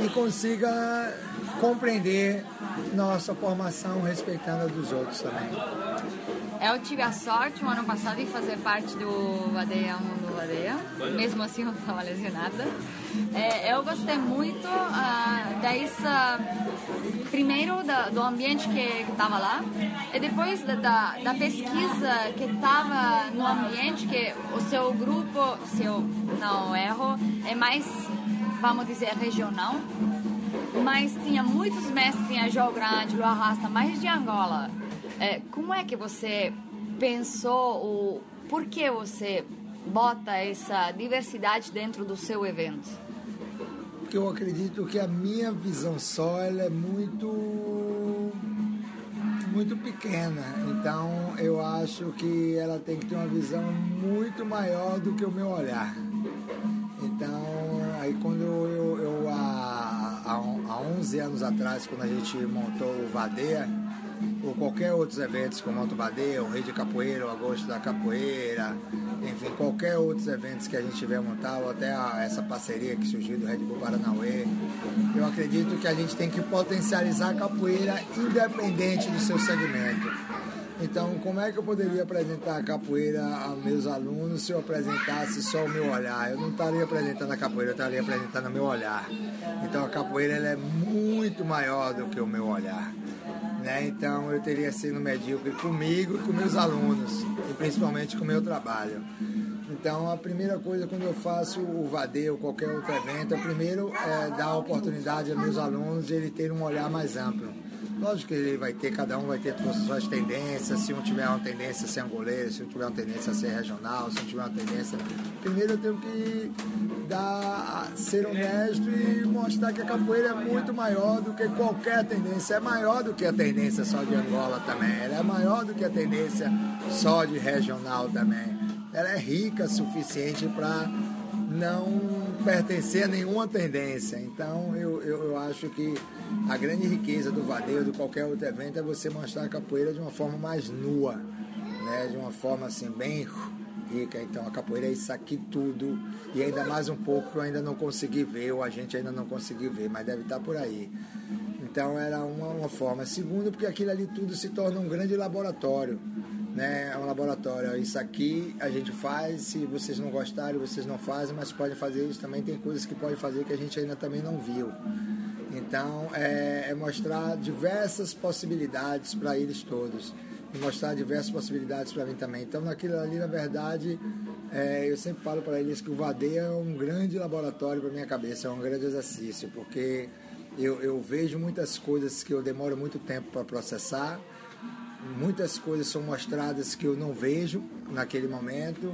e consiga compreender nossa formação respeitando a dos outros também. Eu tive a sorte, o ano passado, de fazer parte do Vadeia Mundo Vadeia. Mesmo assim, eu estava lesionada. É, eu gostei muito uh, dessa... Primeiro, da, do ambiente que estava lá. E depois da, da, da pesquisa que estava no ambiente, que o seu grupo, se eu não erro, é mais, vamos dizer, regional. Mas tinha muitos mestres, tinha João Grande, Lu Arrasta, mais de Angola é, como é que você pensou, o por que você bota essa diversidade dentro do seu evento? Porque eu acredito que a minha visão só ela é muito muito pequena, então eu acho que ela tem que ter uma visão muito maior do que o meu olhar. Então, aí quando eu, eu há, há 11 anos atrás, quando a gente montou o Vadeia, ou qualquer outros eventos como Alto Vadeia, o Rei de Capoeira, o Agosto da Capoeira, enfim, qualquer outros eventos que a gente tiver montar, ou até a, essa parceria que surgiu do Red Bull Paranauê, eu acredito que a gente tem que potencializar a capoeira independente do seu segmento. Então, como é que eu poderia apresentar a capoeira aos meus alunos se eu apresentasse só o meu olhar? Eu não estaria apresentando a capoeira, eu estaria apresentando o meu olhar. Então, a capoeira é muito maior do que o meu olhar. Né? Então eu teria sido medíocre comigo e com meus alunos, e principalmente com o meu trabalho. Então a primeira coisa quando eu faço o VAD ou qualquer outro evento, é primeiro é dar a oportunidade aos meus alunos de ele ter um olhar mais amplo. Lógico que ele vai ter, cada um vai ter suas tendências, se um tiver uma tendência a ser angoleiro, se um tiver uma tendência a ser regional, se um tiver uma tendência. Primeiro eu tenho que dar, ser honesto e mostrar que a capoeira é muito maior do que qualquer tendência. É maior do que a tendência só de Angola também. Ela é maior do que a tendência só de regional também. Ela é rica o suficiente para não pertencer a nenhuma tendência. Então eu, eu, eu, acho que a grande riqueza do vadeio, de qualquer outro evento, é você mostrar a capoeira de uma forma mais nua, né? de uma forma assim, bem rica. Então a capoeira é isso aqui tudo. E ainda mais um pouco que eu ainda não consegui ver, ou a gente ainda não conseguiu ver, mas deve estar por aí. Então era uma, uma forma. Segundo, porque aquilo ali tudo se torna um grande laboratório né? É um laboratório. Isso aqui a gente faz, se vocês não gostarem, vocês não fazem, mas podem fazer isso também. Tem coisas que podem fazer que a gente ainda também não viu. Então, é, é mostrar diversas possibilidades para eles todos. E mostrar diversas possibilidades para mim também. Então, naquilo ali, na verdade, é, eu sempre falo para eles que o Vadeia é um grande laboratório para minha cabeça, é um grande exercício, porque eu, eu vejo muitas coisas que eu demoro muito tempo para processar muitas coisas são mostradas que eu não vejo naquele momento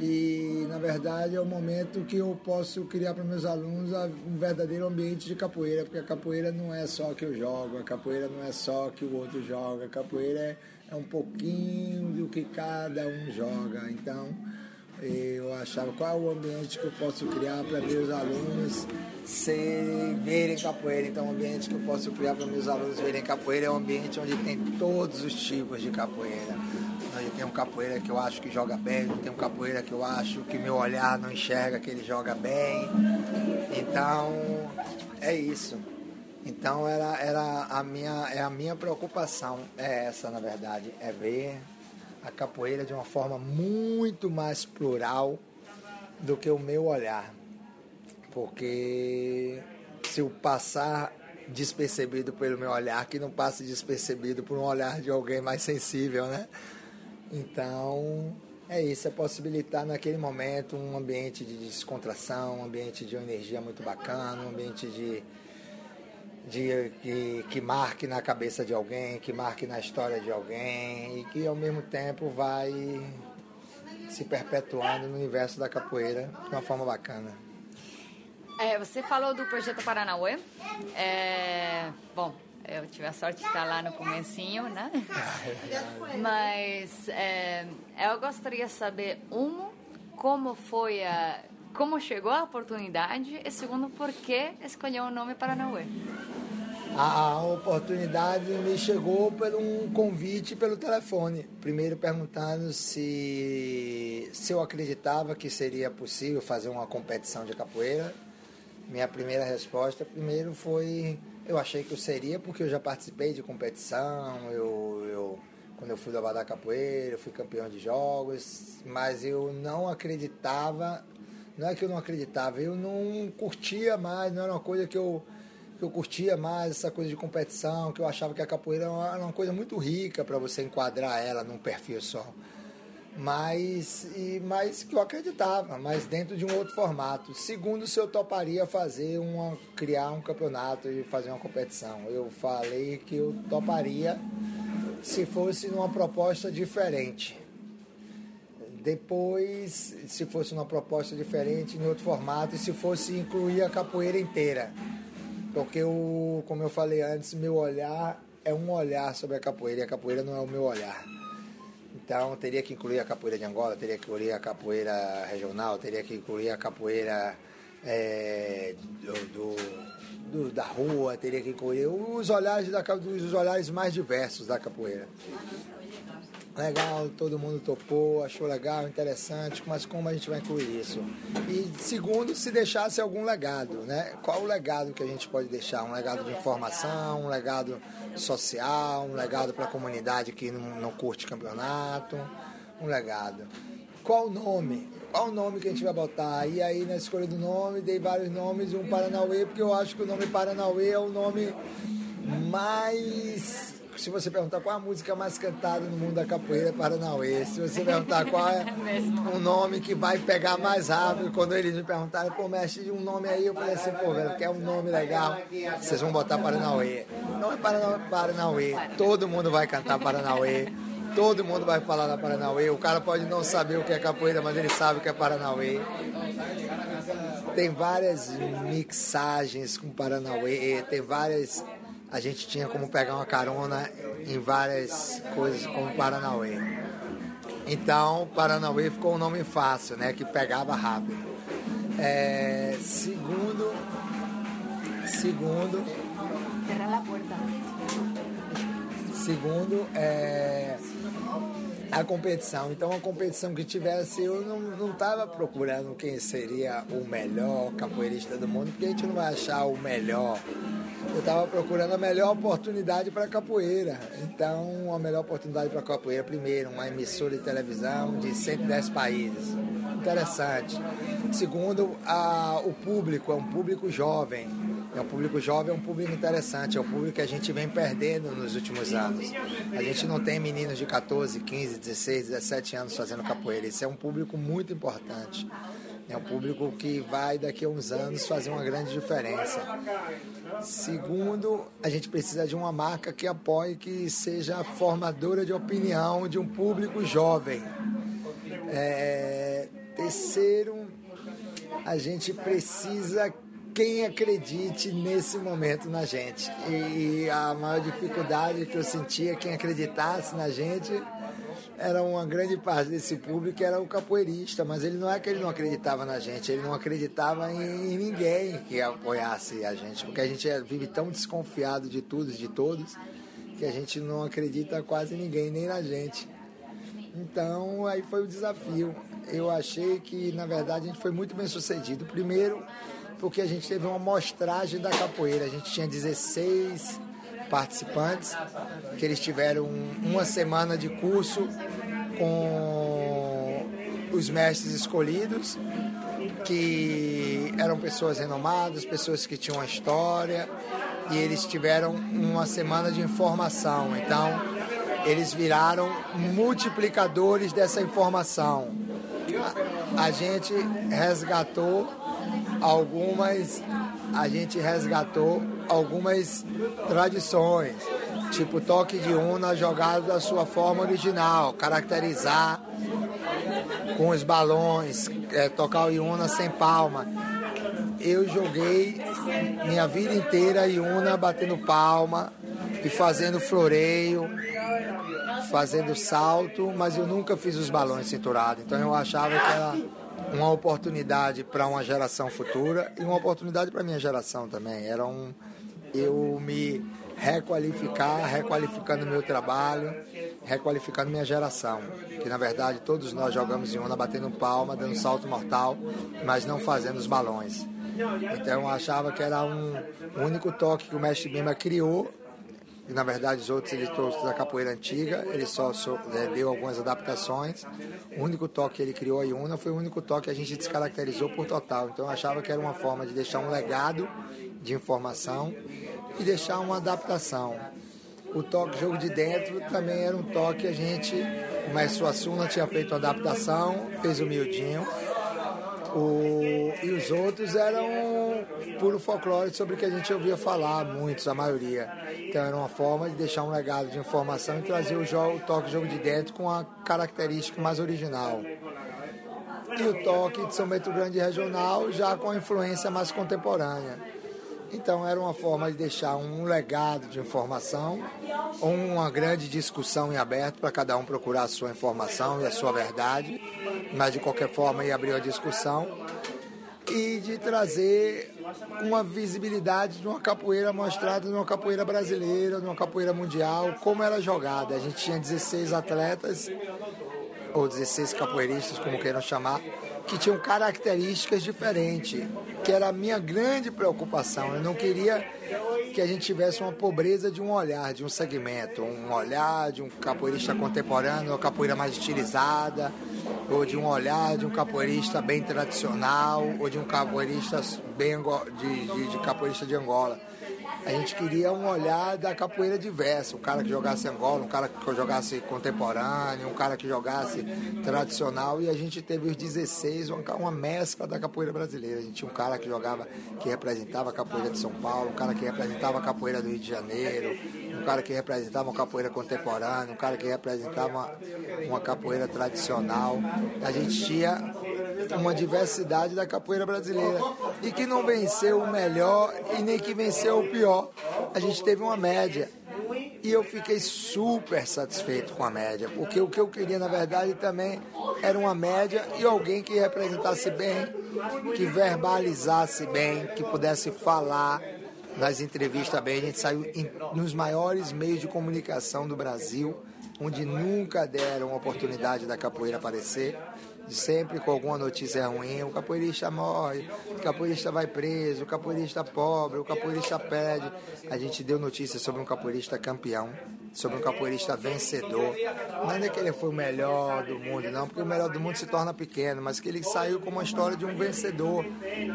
e na verdade é o momento que eu posso criar para meus alunos um verdadeiro ambiente de capoeira, porque a capoeira não é só que eu jogo, a capoeira não é só que o outro joga, a capoeira é, é um pouquinho do que cada um joga. Então eu achava qual é o ambiente que eu posso criar para meus alunos serem, verem capoeira. Então, o ambiente que eu posso criar para meus alunos verem capoeira é um ambiente onde tem todos os tipos de capoeira. Tem um capoeira que eu acho que joga bem, tem um capoeira que eu acho que meu olhar não enxerga que ele joga bem. Então, é isso. Então era, era a minha é a minha preocupação é essa na verdade é ver a capoeira de uma forma muito mais plural do que o meu olhar. Porque se eu passar despercebido pelo meu olhar, que não passe despercebido por um olhar de alguém mais sensível, né? Então, é isso, é possibilitar naquele momento um ambiente de descontração, um ambiente de uma energia muito bacana, um ambiente de de, que, que marque na cabeça de alguém, que marque na história de alguém e que ao mesmo tempo vai se perpetuando no universo da capoeira de uma forma bacana. É, você falou do projeto Paranauê. É, bom, eu tive a sorte de estar lá no comecinho, né? Mas é, eu gostaria de saber, um, como foi a... Como chegou a oportunidade e segundo, por que escolheu o nome Paranauê? A oportunidade me chegou por um convite pelo telefone. Primeiro perguntando se, se eu acreditava que seria possível fazer uma competição de capoeira. Minha primeira resposta primeiro foi eu achei que eu seria porque eu já participei de competição, eu, eu quando eu fui do Abadá Capoeira, eu fui campeão de jogos, mas eu não acreditava, não é que eu não acreditava, eu não curtia mais, não era uma coisa que eu que eu curtia mais essa coisa de competição, que eu achava que a capoeira era uma, coisa muito rica para você enquadrar ela num perfil só. Mas, e, mas que eu acreditava, mas dentro de um outro formato. Segundo, se eu toparia fazer uma, criar um campeonato e fazer uma competição. Eu falei que eu toparia se fosse numa proposta diferente. Depois, se fosse uma proposta diferente, em outro formato, e se fosse incluir a capoeira inteira porque, o, como eu falei antes, meu olhar é um olhar sobre a capoeira e a capoeira não é o meu olhar. Então, teria que incluir a capoeira de Angola, teria que incluir a capoeira regional, teria que incluir a capoeira é, do, do, do, da rua, teria que incluir os olhares, da, os olhares mais diversos da capoeira legal, todo mundo topou, achou legal, interessante, mas como a gente vai incluir isso? E segundo, se deixasse algum legado, né? Qual o legado que a gente pode deixar? Um legado de informação, um legado social, um legado para a comunidade que não, não curte campeonato, um legado. Qual o nome? Qual o nome que a gente vai botar? E aí na escolha do nome, dei vários nomes, um Paranauê, porque eu acho que o nome Paranauê é o nome mais se você perguntar qual é a música mais cantada no mundo da capoeira, é Paranauê. Se você perguntar qual é um nome que vai pegar mais rápido, quando eles me perguntaram, pô, mestre, um nome aí, eu falei assim, pô, velho, quer um nome legal, vocês vão botar Paranauê. Não é Paranauê, todo mundo vai cantar Paranauê. Todo mundo vai falar na Paranauê. O cara pode não saber o que é capoeira, mas ele sabe o que é Paranauê. Tem várias mixagens com Paranauê, tem várias. A gente tinha como pegar uma carona em várias coisas como Paranauê. Então, Paranauê ficou um nome fácil, né? Que pegava rápido. É, segundo. Segundo. Segundo, é a competição. Então, a competição que tivesse, eu não estava procurando quem seria o melhor capoeirista do mundo, porque a gente não vai achar o melhor. Eu estava procurando a melhor oportunidade para capoeira. Então, a melhor oportunidade para capoeira, primeiro, uma emissora de televisão de 110 países. Interessante. Segundo, a, o público, é um público jovem é um público jovem, é um público interessante, é um público que a gente vem perdendo nos últimos anos. A gente não tem meninos de 14, 15, 16, 17 anos fazendo capoeira. Esse é um público muito importante. É um público que vai daqui a uns anos fazer uma grande diferença. Segundo, a gente precisa de uma marca que apoie, que seja formadora de opinião de um público jovem. É... Terceiro, a gente precisa quem acredite nesse momento na gente. E a maior dificuldade que eu sentia, quem acreditasse na gente, era uma grande parte desse público era o capoeirista, mas ele não é que ele não acreditava na gente, ele não acreditava em, ninguém que apoiasse a gente, porque a gente é, vive tão desconfiado de tudo, de todos, que a gente não acredita quase ninguém, nem na gente. Então aí foi o desafio. Eu achei que na verdade a gente foi muito bem sucedido. Primeiro, porque a gente teve uma mostragem da capoeira. A gente tinha 16 participantes, que eles tiveram uma semana de curso com os mestres escolhidos, que eram pessoas renomadas, pessoas que tinham uma história, e eles tiveram uma semana de informação. Então, eles viraram multiplicadores dessa informação. A, a gente resgatou algumas a gente resgatou algumas tradições, tipo toque de una jogado da sua forma original, caracterizar com os balões, é, tocar o iuna sem palma. Eu joguei minha vida inteira iuna batendo palma e fazendo floreio, fazendo salto, mas eu nunca fiz os balões cinturados. Então eu achava que era uma oportunidade para uma geração futura e uma oportunidade para minha geração também. Era um eu me requalificar, requalificando meu trabalho, requalificando minha geração. Que na verdade todos nós jogamos em uma batendo palma, dando salto mortal, mas não fazendo os balões. Então eu achava que era um único toque que o mestre Bima criou e na verdade os outros ele trouxe da capoeira antiga, ele só, é, deu algumas adaptações. O único toque que ele criou a Iuna foi o único toque que a gente descaracterizou por total. Então eu achava que era uma forma de deixar um legado de informação e deixar uma adaptação. O toque jogo de dentro também era um toque que a gente, o Mestre Suassuna tinha feito uma adaptação, fez o miudinho o, e os outros eram puro folclore sobre o que a gente ouvia falar, muitos, a maioria. Então era uma forma de deixar um legado de informação e trazer o, jogo, o toque jogo de dentro com a característica mais original. E o toque de São Bento Grande regional já com a influência mais contemporânea. Então era uma forma de deixar um legado de informação, uma grande discussão em aberto para cada um procurar a sua informação e a sua verdade, mas de qualquer forma ia abrir a discussão e de trazer uma visibilidade de uma capoeira mostrada de uma capoeira brasileira, de uma capoeira mundial, como era jogada. A gente tinha 16 atletas, ou 16 capoeiristas, como queiram chamar, que tinham características diferentes, que era a minha grande preocupação. Eu não queria que a gente tivesse uma pobreza de um olhar, de um segmento, um olhar de um capoeirista contemporâneo, uma capoeira mais estilizada, ou de um olhar de um capoeirista bem tradicional, ou de um capoeirista bem de, de, de capoeirista de Angola. A gente queria um olhar da capoeira diversa, um cara que jogasse Angola, um cara que jogasse contemporâneo, um cara que jogasse tradicional, e a gente teve os 16, uma, mescla da capoeira brasileira. A gente tinha um cara que jogava, que representava a capoeira de São Paulo, um cara que representava a capoeira do Rio de Janeiro, um cara que representava uma capoeira contemporânea, um cara que representava uma, uma capoeira tradicional. A gente tinha uma diversidade da capoeira brasileira e que não venceu o melhor e nem que venceu o pior. A gente teve uma média e eu fiquei super satisfeito com a média, porque o que eu queria na verdade também era uma média e alguém que representasse bem, que verbalizasse bem, que pudesse falar nas entrevistas bem. A gente saiu em, nos maiores meios de comunicação do Brasil, onde nunca deram oportunidade da capoeira aparecer sempre com alguma notícia ruim, o capoeirista morre, o capoeirista vai preso, o capoeirista pobre, o capoeirista perde. A gente deu notícia sobre um capoeirista campeão, sobre um capoeirista vencedor. Não é que ele foi o melhor do mundo, não, porque o melhor do mundo se torna pequeno, mas que ele saiu com uma história de um vencedor.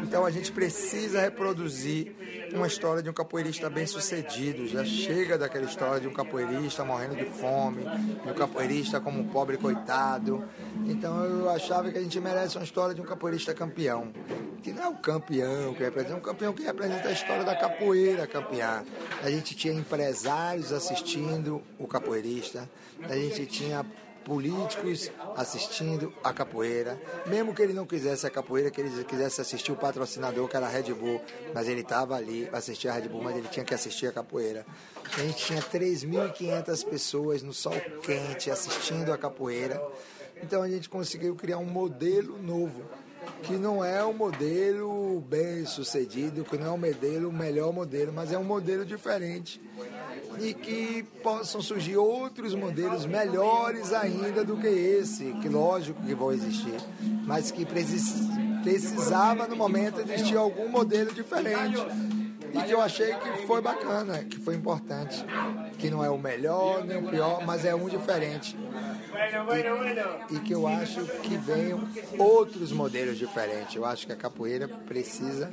Então a gente precisa reproduzir uma história de um capoeirista bem sucedido. Já chega daquela história de um capoeirista morrendo de fome, de um capoeirista como um pobre coitado. Então eu achava que a gente merece uma história de um capoeirista campeão. Que não é o campeão que representa, é um campeão que representa a história da capoeira campeã. A gente tinha empresários assistindo o capoeirista, a gente tinha políticos assistindo a capoeira, mesmo que ele não quisesse a capoeira, que ele quisesse assistir o patrocinador, que era a Red Bull, mas ele estava ali para assistir a Red Bull, mas ele tinha que assistir a capoeira. A gente tinha 3.500 pessoas no sol quente assistindo a capoeira, então a gente conseguiu criar um modelo novo que não é um modelo bem sucedido, que não é um modelo, o melhor modelo, mas é um modelo diferente e que possam surgir outros modelos melhores ainda do que esse, que lógico que vão existir, mas que precisava no momento existir algum modelo diferente e que eu achei que foi bacana, que foi importante, que não é o melhor nem o pior, mas é um diferente e, e que eu acho que venham outros modelos diferentes. Eu acho que a capoeira precisa,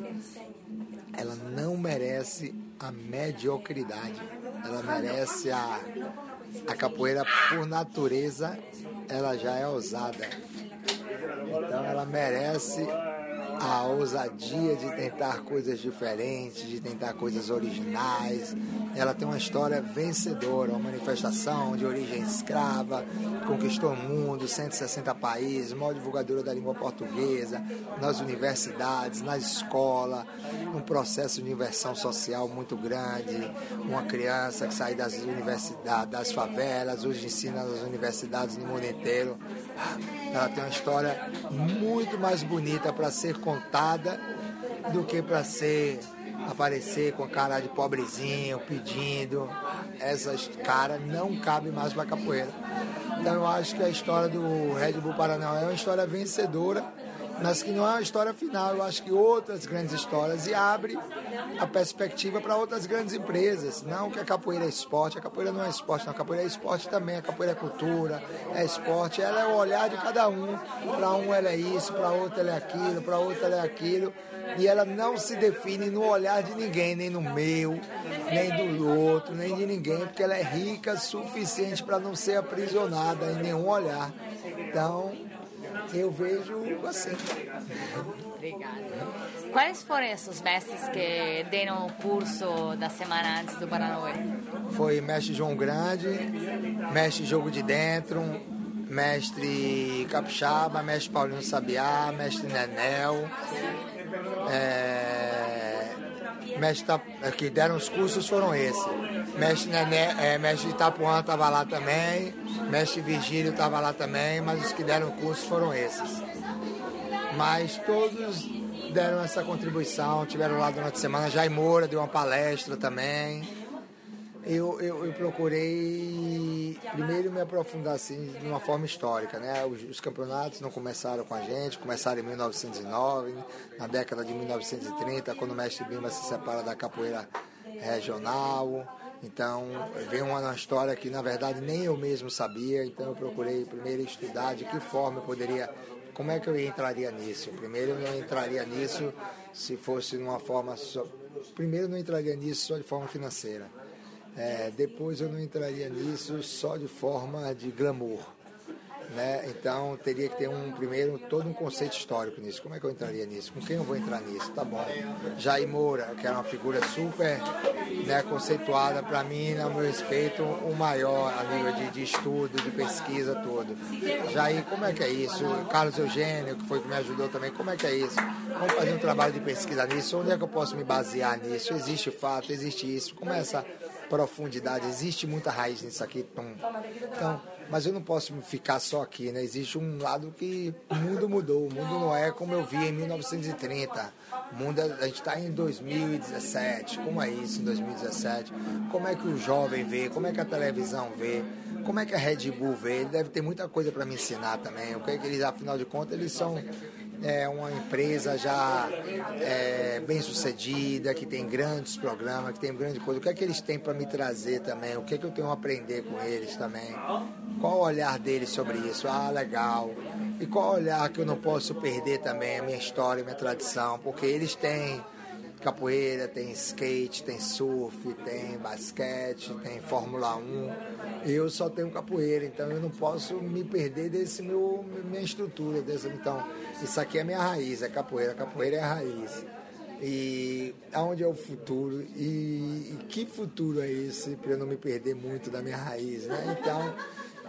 ela não merece a mediocridade, ela merece a, a capoeira por natureza, ela já é ousada. Então ela merece a ousadia de tentar coisas diferentes, de tentar coisas originais. Ela tem uma história vencedora, uma manifestação de origem escrava, conquistou o mundo, 160 países, maior divulgadora da língua portuguesa, nas universidades, na escola, um processo de inversão social muito grande. Uma criança que sai das universidades, das favelas, hoje ensina nas universidades no mundo inteiro. Ela tem uma história muito mais bonita para ser contada do que para ser aparecer com a cara de pobrezinho, pedindo. Essas caras não cabem mais para capoeira. Então eu acho que a história do Red Bull Paraná é uma história vencedora mas que não é uma história final. Eu acho que outras grandes histórias e abre a perspectiva para outras grandes empresas. Não que a capoeira é esporte, a capoeira não é esporte, não. a capoeira é esporte também, a capoeira é cultura, é esporte. Ela é o olhar de cada um. Para um ela é isso, para outro ela é aquilo, para outro ela é aquilo. E ela não se define no olhar de ninguém, nem no meu, nem do outro, nem de ninguém, porque ela é rica o suficiente para não ser aprisionada em nenhum olhar. Então, eu vejo assim. Obrigada. Quais foram esses mestres que deram o curso da semana antes do Paranauê? Foi mestre João Grande, mestre Jogo de Dentro, mestre Capixaba, mestre Paulinho Sabiá, mestre Nenel. É, mestre que deram os cursos foram esses. Mestre, Nené, é, mestre Itapuã estava lá também, mestre Virgílio estava lá também, mas os que deram o curso foram esses. Mas todos deram essa contribuição, tiveram lá durante a semana. Jair Moura deu uma palestra também. Eu, eu, eu, procurei primeiro me aprofundar assim de uma forma histórica, né? Os, os, campeonatos não começaram com a gente, começaram em 1909, na década de 1930, quando o mestre Bimba se separa da capoeira regional. Então, veio uma história que na verdade nem eu mesmo sabia, então eu procurei primeiro estudar de que forma eu poderia como é que eu entraria nisso? Primeiro eu entraria nisso se fosse numa forma só. Primeiro, eu não entraria nisso só de forma financeira. É, depois, eu não entraria nisso só de forma de glamour né? Então teria que ter um primeiro todo um conceito histórico nisso. Como é que eu entraria nisso? Com quem eu vou entrar nisso? Tá bom. Jair Moura, que era uma figura super né, conceituada para mim, no meu respeito, o maior a nível de, de estudo, de pesquisa, tudo. Jair, como é que é isso? Carlos Eugênio, que foi que me ajudou também, como é que é isso? Vamos fazer um trabalho de pesquisa nisso. Onde é que eu posso me basear nisso? Existe fato, existe isso. Como é profundidade? Existe muita raiz nisso aqui. Então mas eu não posso ficar só aqui, né? Existe um lado que o mundo mudou, o mundo não é como eu vi em 1930. O mundo, a gente está em 2017. Como é isso em 2017? Como é que o jovem vê? Como é que a televisão vê? Como é que a Red Bull vê? Ele deve ter muita coisa para me ensinar também. O que, é que eles, afinal de contas, eles são é uma empresa já é, bem sucedida, que tem grandes programas, que tem grande coisa. O que é que eles têm para me trazer também? O que é que eu tenho a aprender com eles também? Qual o olhar deles sobre isso? Ah, legal. E qual o olhar que eu não posso perder também? A minha história, a minha tradição, porque eles têm capoeira, tem skate, tem surf, tem basquete, tem Fórmula 1. Eu só tenho capoeira, então eu não posso me perder desse meu minha estrutura, desse, então isso aqui é minha raiz, é capoeira, capoeira é a raiz. E aonde é o futuro? E, e que futuro é esse para eu não me perder muito da minha raiz, né? Então,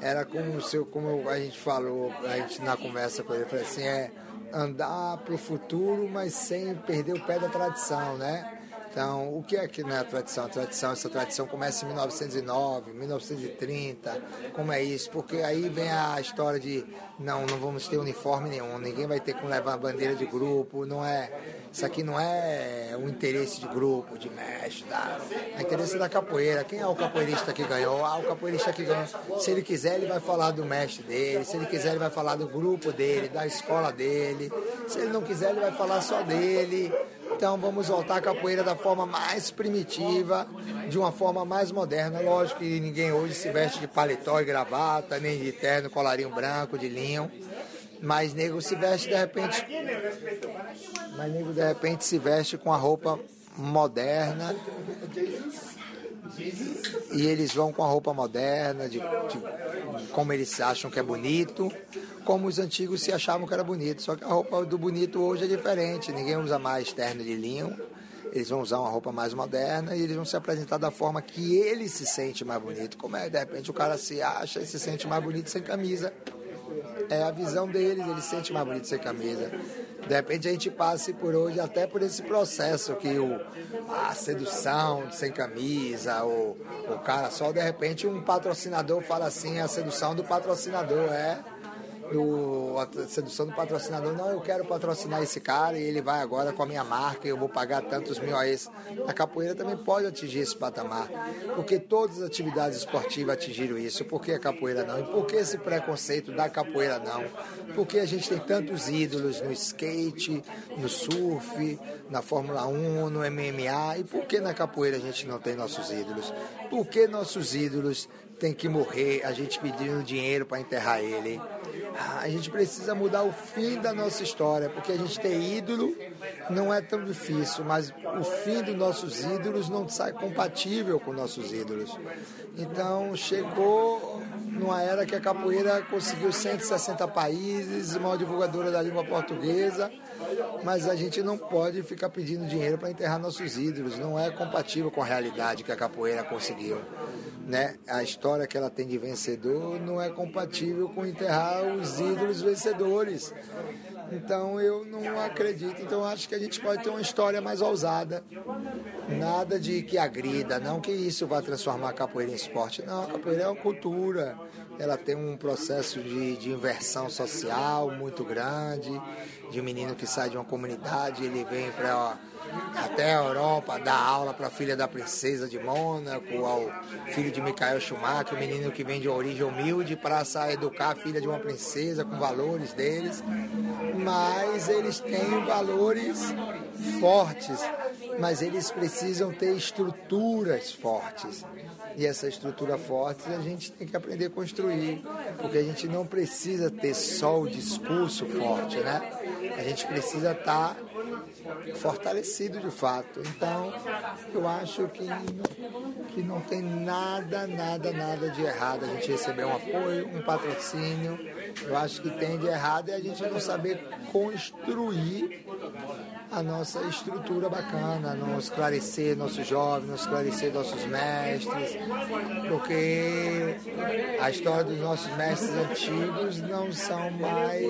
era como, seu, como a gente falou, a gente na conversa com ele, falou assim, é andar para o futuro, mas sem perder o pé da tradição, né? Então, o que é que não é a tradição? A tradição, essa tradição começa em 1909, 1930, como é isso? Porque aí vem a história de não, não vamos ter uniforme nenhum, ninguém vai ter que levar bandeira de grupo, não é, isso aqui não é o interesse de grupo, de mestre, tá? é interesse da capoeira. Quem é o capoeirista que ganhou? Ah, o capoeirista que ganhou. Se ele quiser, ele vai falar do mestre dele, se ele quiser, ele vai falar do grupo dele, da escola dele. Se ele não quiser, ele vai falar só dele. Então vamos voltar à capoeira da forma mais primitiva, de uma forma mais moderna. Lógico que ninguém hoje se veste de paletó e gravata, nem de terno, colarinho branco, de linho. Mas nego se veste de repente. Mas nego de repente se veste com a roupa moderna. E eles vão com a roupa moderna, de, de como eles acham que é bonito como os antigos se achavam que era bonito. Só que a roupa do bonito hoje é diferente. Ninguém usa mais terno de linho. Eles vão usar uma roupa mais moderna e eles vão se apresentar da forma que ele se sente mais bonito. Como é, de repente o cara se acha e se sente mais bonito sem camisa. É a visão deles, ele se sente mais bonito sem camisa. De repente a gente passe por hoje até por esse processo que o, a sedução sem camisa, o, o cara só de repente um patrocinador fala assim, a sedução do patrocinador é do, a sedução do patrocinador, não, eu quero patrocinar esse cara e ele vai agora com a minha marca e eu vou pagar tantos mil a esse. A capoeira também pode atingir esse patamar, porque todas as atividades esportivas atingiram isso. Por que a capoeira não? E por que esse preconceito da capoeira não? Porque a gente tem tantos ídolos no skate, no surf, na Fórmula 1, no MMA, e por que na capoeira a gente não tem nossos ídolos? Por que nossos ídolos têm que morrer, a gente pedindo dinheiro para enterrar ele? A gente precisa mudar o fim da nossa história, porque a gente ter ídolo não é tão difícil, mas o fim dos nossos ídolos não sai compatível com nossos ídolos. Então chegou numa era que a capoeira conseguiu 160 países, maior divulgadora da língua portuguesa, mas a gente não pode ficar pedindo dinheiro para enterrar nossos ídolos, não é compatível com a realidade que a capoeira conseguiu né? A história que ela tem de vencedor não é compatível com enterrar os ídolos vencedores. Então eu não acredito. Então acho que a gente pode ter uma história mais ousada. Nada de que agrida, não que isso vá transformar a capoeira em esporte. Não, a capoeira é uma cultura. Ela tem um processo de, de inversão social muito grande. De um menino que sai de uma comunidade, ele vem para até a Europa, dar aula para a filha da princesa de Mônaco, ao filho de Michael Schumacher, o menino que vem de origem humilde para educar a filha de uma princesa com valores deles. Mas eles têm valores fortes, mas eles precisam ter estruturas fortes. E essa estrutura forte a gente tem que aprender a construir, porque a gente não precisa ter só o discurso forte, né? A gente precisa estar tá fortalecido de fato. Então, eu acho que, que não tem nada, nada, nada de errado a gente receber um apoio, um patrocínio. Eu acho que tem de errado é a gente não saber construir a nossa estrutura bacana, não esclarecer nossos jovens, não esclarecer nossos mestres, porque a história dos nossos mestres antigos não são mais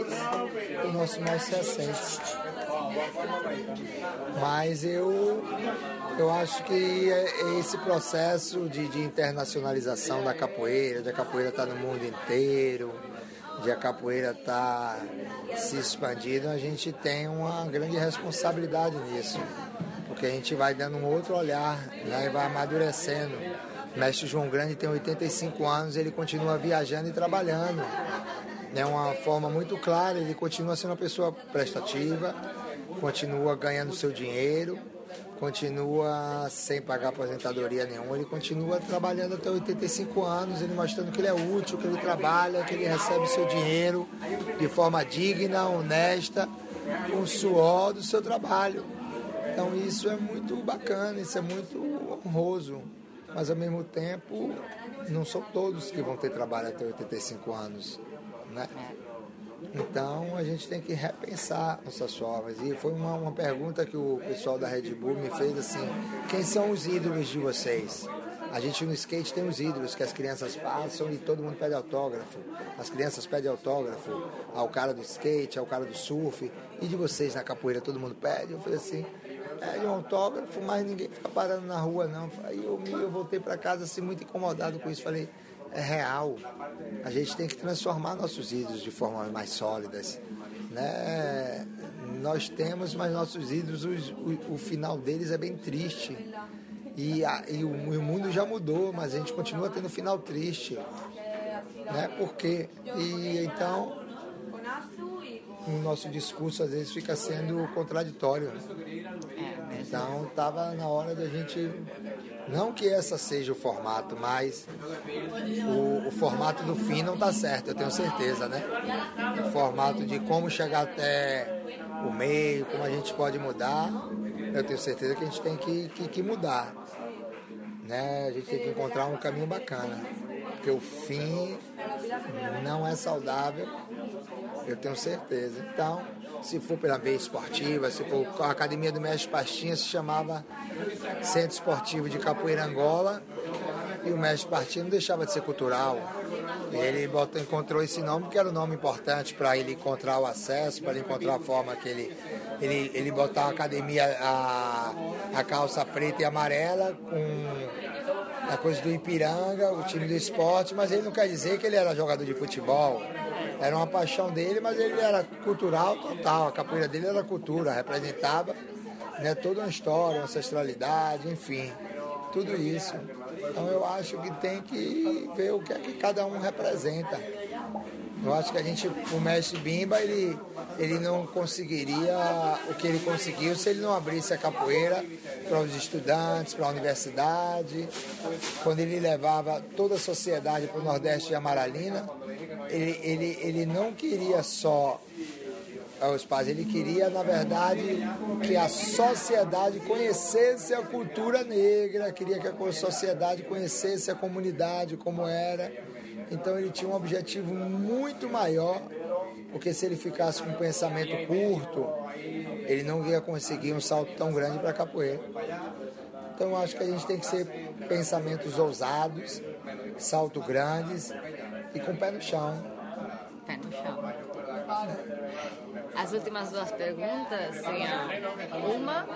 os nossos mestres recentes. Mas eu, eu acho que esse processo de, de internacionalização da capoeira, de a capoeira estar tá no mundo inteiro, de a capoeira estar tá se expandindo, a gente tem uma grande responsabilidade nisso, porque a gente vai dando um outro olhar né, e vai amadurecendo. Mestre João Grande tem 85 anos, ele continua viajando e trabalhando. É uma forma muito clara, ele continua sendo uma pessoa prestativa, continua ganhando seu dinheiro, continua sem pagar aposentadoria nenhuma, ele continua trabalhando até 85 anos, ele mostrando que ele é útil, que ele trabalha, que ele recebe seu dinheiro de forma digna, honesta, com o suor do seu trabalho. Então isso é muito bacana, isso é muito honroso, mas ao mesmo tempo não são todos que vão ter trabalho até 85 anos, né? Então a gente tem que repensar nossas formas. E foi uma, uma pergunta que o pessoal da Red Bull me fez assim: quem são os ídolos de vocês? A gente no skate tem os ídolos que as crianças passam e todo mundo pede autógrafo. As crianças pedem autógrafo ao cara do skate, ao cara do surf. E de vocês na capoeira todo mundo pede? Eu falei assim, pede um autógrafo, mas ninguém fica parando na rua não. Aí eu, eu voltei para casa assim muito incomodado com isso. Falei, é real. A gente tem que transformar nossos ídolos de formas mais sólidas. Né? Nós temos, mas nossos ídolos, o, o, final deles é bem triste. E, a, e, o, o, mundo já mudou, mas a gente continua tendo final triste. Né? Por quê? E então o nosso discurso às vezes fica sendo contraditório. Então estava na hora da gente não que essa seja o formato, mas o, o formato do fim não está certo, eu tenho certeza, né? O formato de como chegar até o meio, como a gente pode mudar, eu tenho certeza que a gente tem que, que, que mudar. Né? A gente tem que encontrar um caminho bacana. Porque o fim não é saudável, eu tenho certeza. Então, se for pela veia esportiva, se for a academia do Mestre Pastinha se chamava Centro Esportivo de Capoeira Angola e o Mestre Pastinha não deixava de ser cultural. Ele botou, encontrou esse nome porque era um nome importante para ele encontrar o acesso, para ele encontrar a forma que ele ele, ele botar a academia a, a calça preta e amarela com a coisa do Ipiranga, o time do esporte, mas ele não quer dizer que ele era jogador de futebol era uma paixão dele, mas ele era cultural total. A capoeira dele era cultura, representava né, toda uma história, uma ancestralidade, enfim, tudo isso. Então eu acho que tem que ver o que é que cada um representa. Eu acho que a gente, o mestre Bimba, ele, ele não conseguiria o que ele conseguiu se ele não abrisse a capoeira para os estudantes, para a universidade. Quando ele levava toda a sociedade para o Nordeste de Amaralina, ele, ele, ele não queria só o espaço, ele queria, na verdade, que a sociedade conhecesse a cultura negra, queria que a sociedade conhecesse a comunidade como era. Então ele tinha um objetivo muito maior, porque se ele ficasse com um pensamento curto, ele não ia conseguir um salto tão grande para a capoeira. Então acho que a gente tem que ser pensamentos ousados, salto grandes e com o pé no chão. Pé no chão. As últimas duas perguntas seriam uma,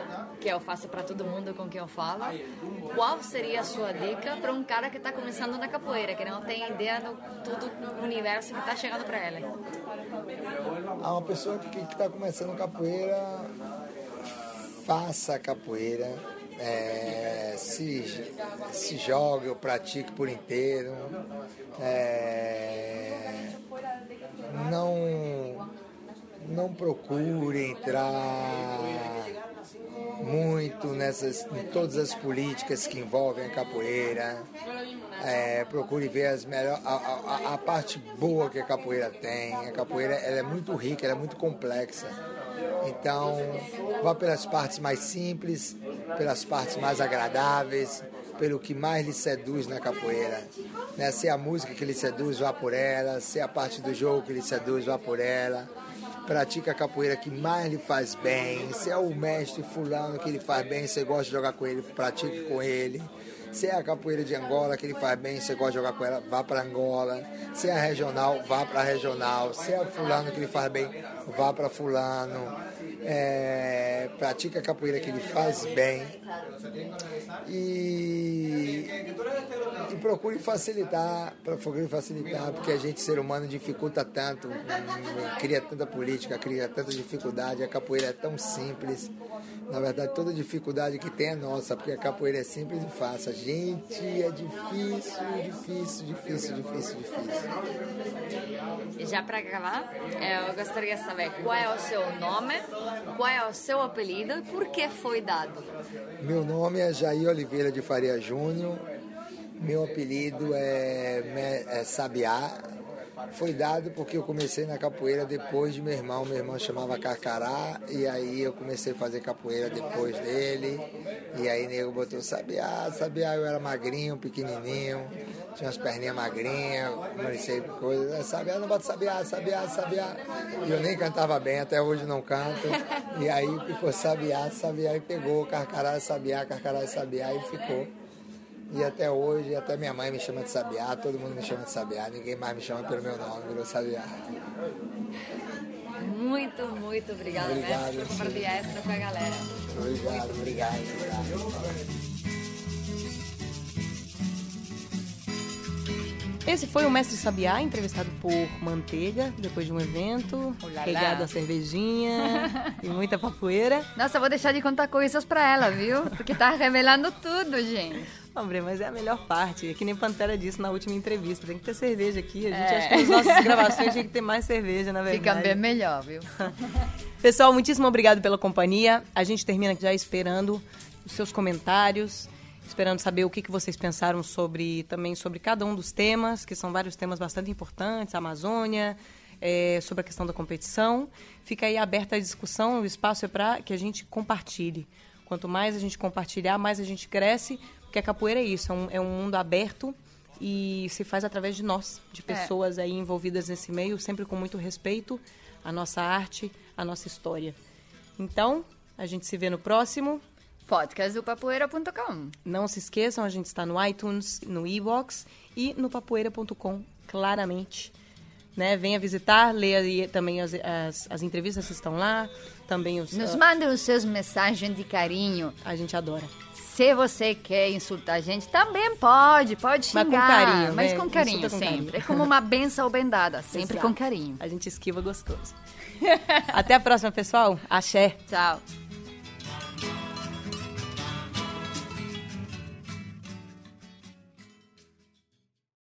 que eu faço para todo mundo com quem eu falo. Qual seria a sua dica para um cara que está começando na capoeira, que não tem ideia do todo o universo que está chegando para ela? Ah, uma pessoa que está começando capoeira, faça capoeira, é, se, se jogue ou pratique por inteiro. É, não, não procure entrar muito nessas, em todas as políticas que envolvem a capoeira. É, procure ver as melhor, a, a, a, parte boa que a capoeira tem. A capoeira ela é muito rica, ela é muito complexa. Então, vá pelas partes mais simples, pelas partes mais agradáveis, pelo que mais lhe seduz na capoeira. Né? Se é a música que lhe seduz, vá por ela. Se é a parte do jogo que lhe seduz, vá por ela. Pratica a capoeira que mais lhe faz bem. Se é o mestre fulano que lhe faz bem, você gosta de jogar com ele, pratique com ele. Se é a capoeira de Angola que ele faz bem, você gosta de jogar com ela, vá para Angola. Se é a regional, vá para a regional. Se é fulano que ele faz bem, vá para fulano. É, pratica a capoeira que ele faz bem. E, e procure facilitar, procure facilitar, porque a gente, ser humano, dificulta tanto, cria tanta política, cria tanta dificuldade. A capoeira é tão simples. Na verdade, toda dificuldade que tem é nossa, porque a capoeira é simples e fácil. A gente é difícil, difícil, difícil, difícil, difícil. Já para acabar, eu gostaria de saber qual é o seu nome, qual é o seu apelido e por que foi dado. Meu nome é Jair Oliveira de Faria Júnior. Meu apelido é, é Sabiá, foi dado porque eu comecei na capoeira depois de meu irmão. Meu irmão chamava Carcará, e aí eu comecei a fazer capoeira depois dele. E aí nego botou Sabiá, Sabiá eu era magrinho, pequenininho, tinha umas perninhas magrinhas, sei coisa. Sabiá, não bota Sabiá, Sabiá, Sabiá. E eu nem cantava bem, até hoje não canto. E aí ficou Sabiá, Sabiá, e pegou Carcará, Sabiá, Carcará, Sabiá, e ficou. E até hoje, até minha mãe me chama de Sabiá, todo mundo me chama de Sabiá, ninguém mais me chama pelo meu nome, virou Sabiá. Muito, muito obrigada, obrigado, mestre, por compartilhar essa com a galera. Obrigado, obrigado, obrigado. Esse foi o Mestre Sabiá, entrevistado por Manteiga, depois de um evento, pegado a cervejinha e muita papoeira. Nossa, vou deixar de contar coisas pra ela, viu? Porque tá revelando tudo, gente. Hombre, mas é a melhor parte. É que nem Pantera disse na última entrevista. Tem que ter cerveja aqui. A gente é. acha que nas nossas gravações tinha que ter mais cerveja, na verdade. Fica bem melhor, viu? Pessoal, muitíssimo obrigado pela companhia. A gente termina já esperando os seus comentários, esperando saber o que, que vocês pensaram sobre também sobre cada um dos temas, que são vários temas bastante importantes, a Amazônia, é, sobre a questão da competição. Fica aí aberta a discussão, o espaço é para que a gente compartilhe. Quanto mais a gente compartilhar, mais a gente cresce porque a capoeira é isso, é um, é um mundo aberto e se faz através de nós, de é. pessoas é. aí envolvidas nesse meio, sempre com muito respeito à nossa arte, à nossa história. Então, a gente se vê no próximo. Podcast do Papoeira.com. Não se esqueçam, a gente está no iTunes, no e-box e no papoeira.com, claramente. Né? Venha visitar, leia também as, as, as, entrevistas que estão lá, também os... Nos uh, mandem os seus mensagens de carinho. A gente adora. Se você quer insultar a gente, também pode, pode xingar. Mas com carinho, Mas né? com carinho, sempre. Carinho. É como uma benção bem dada, sempre Exato. com carinho. A gente esquiva gostoso. Até a próxima, pessoal. Axé. Tchau.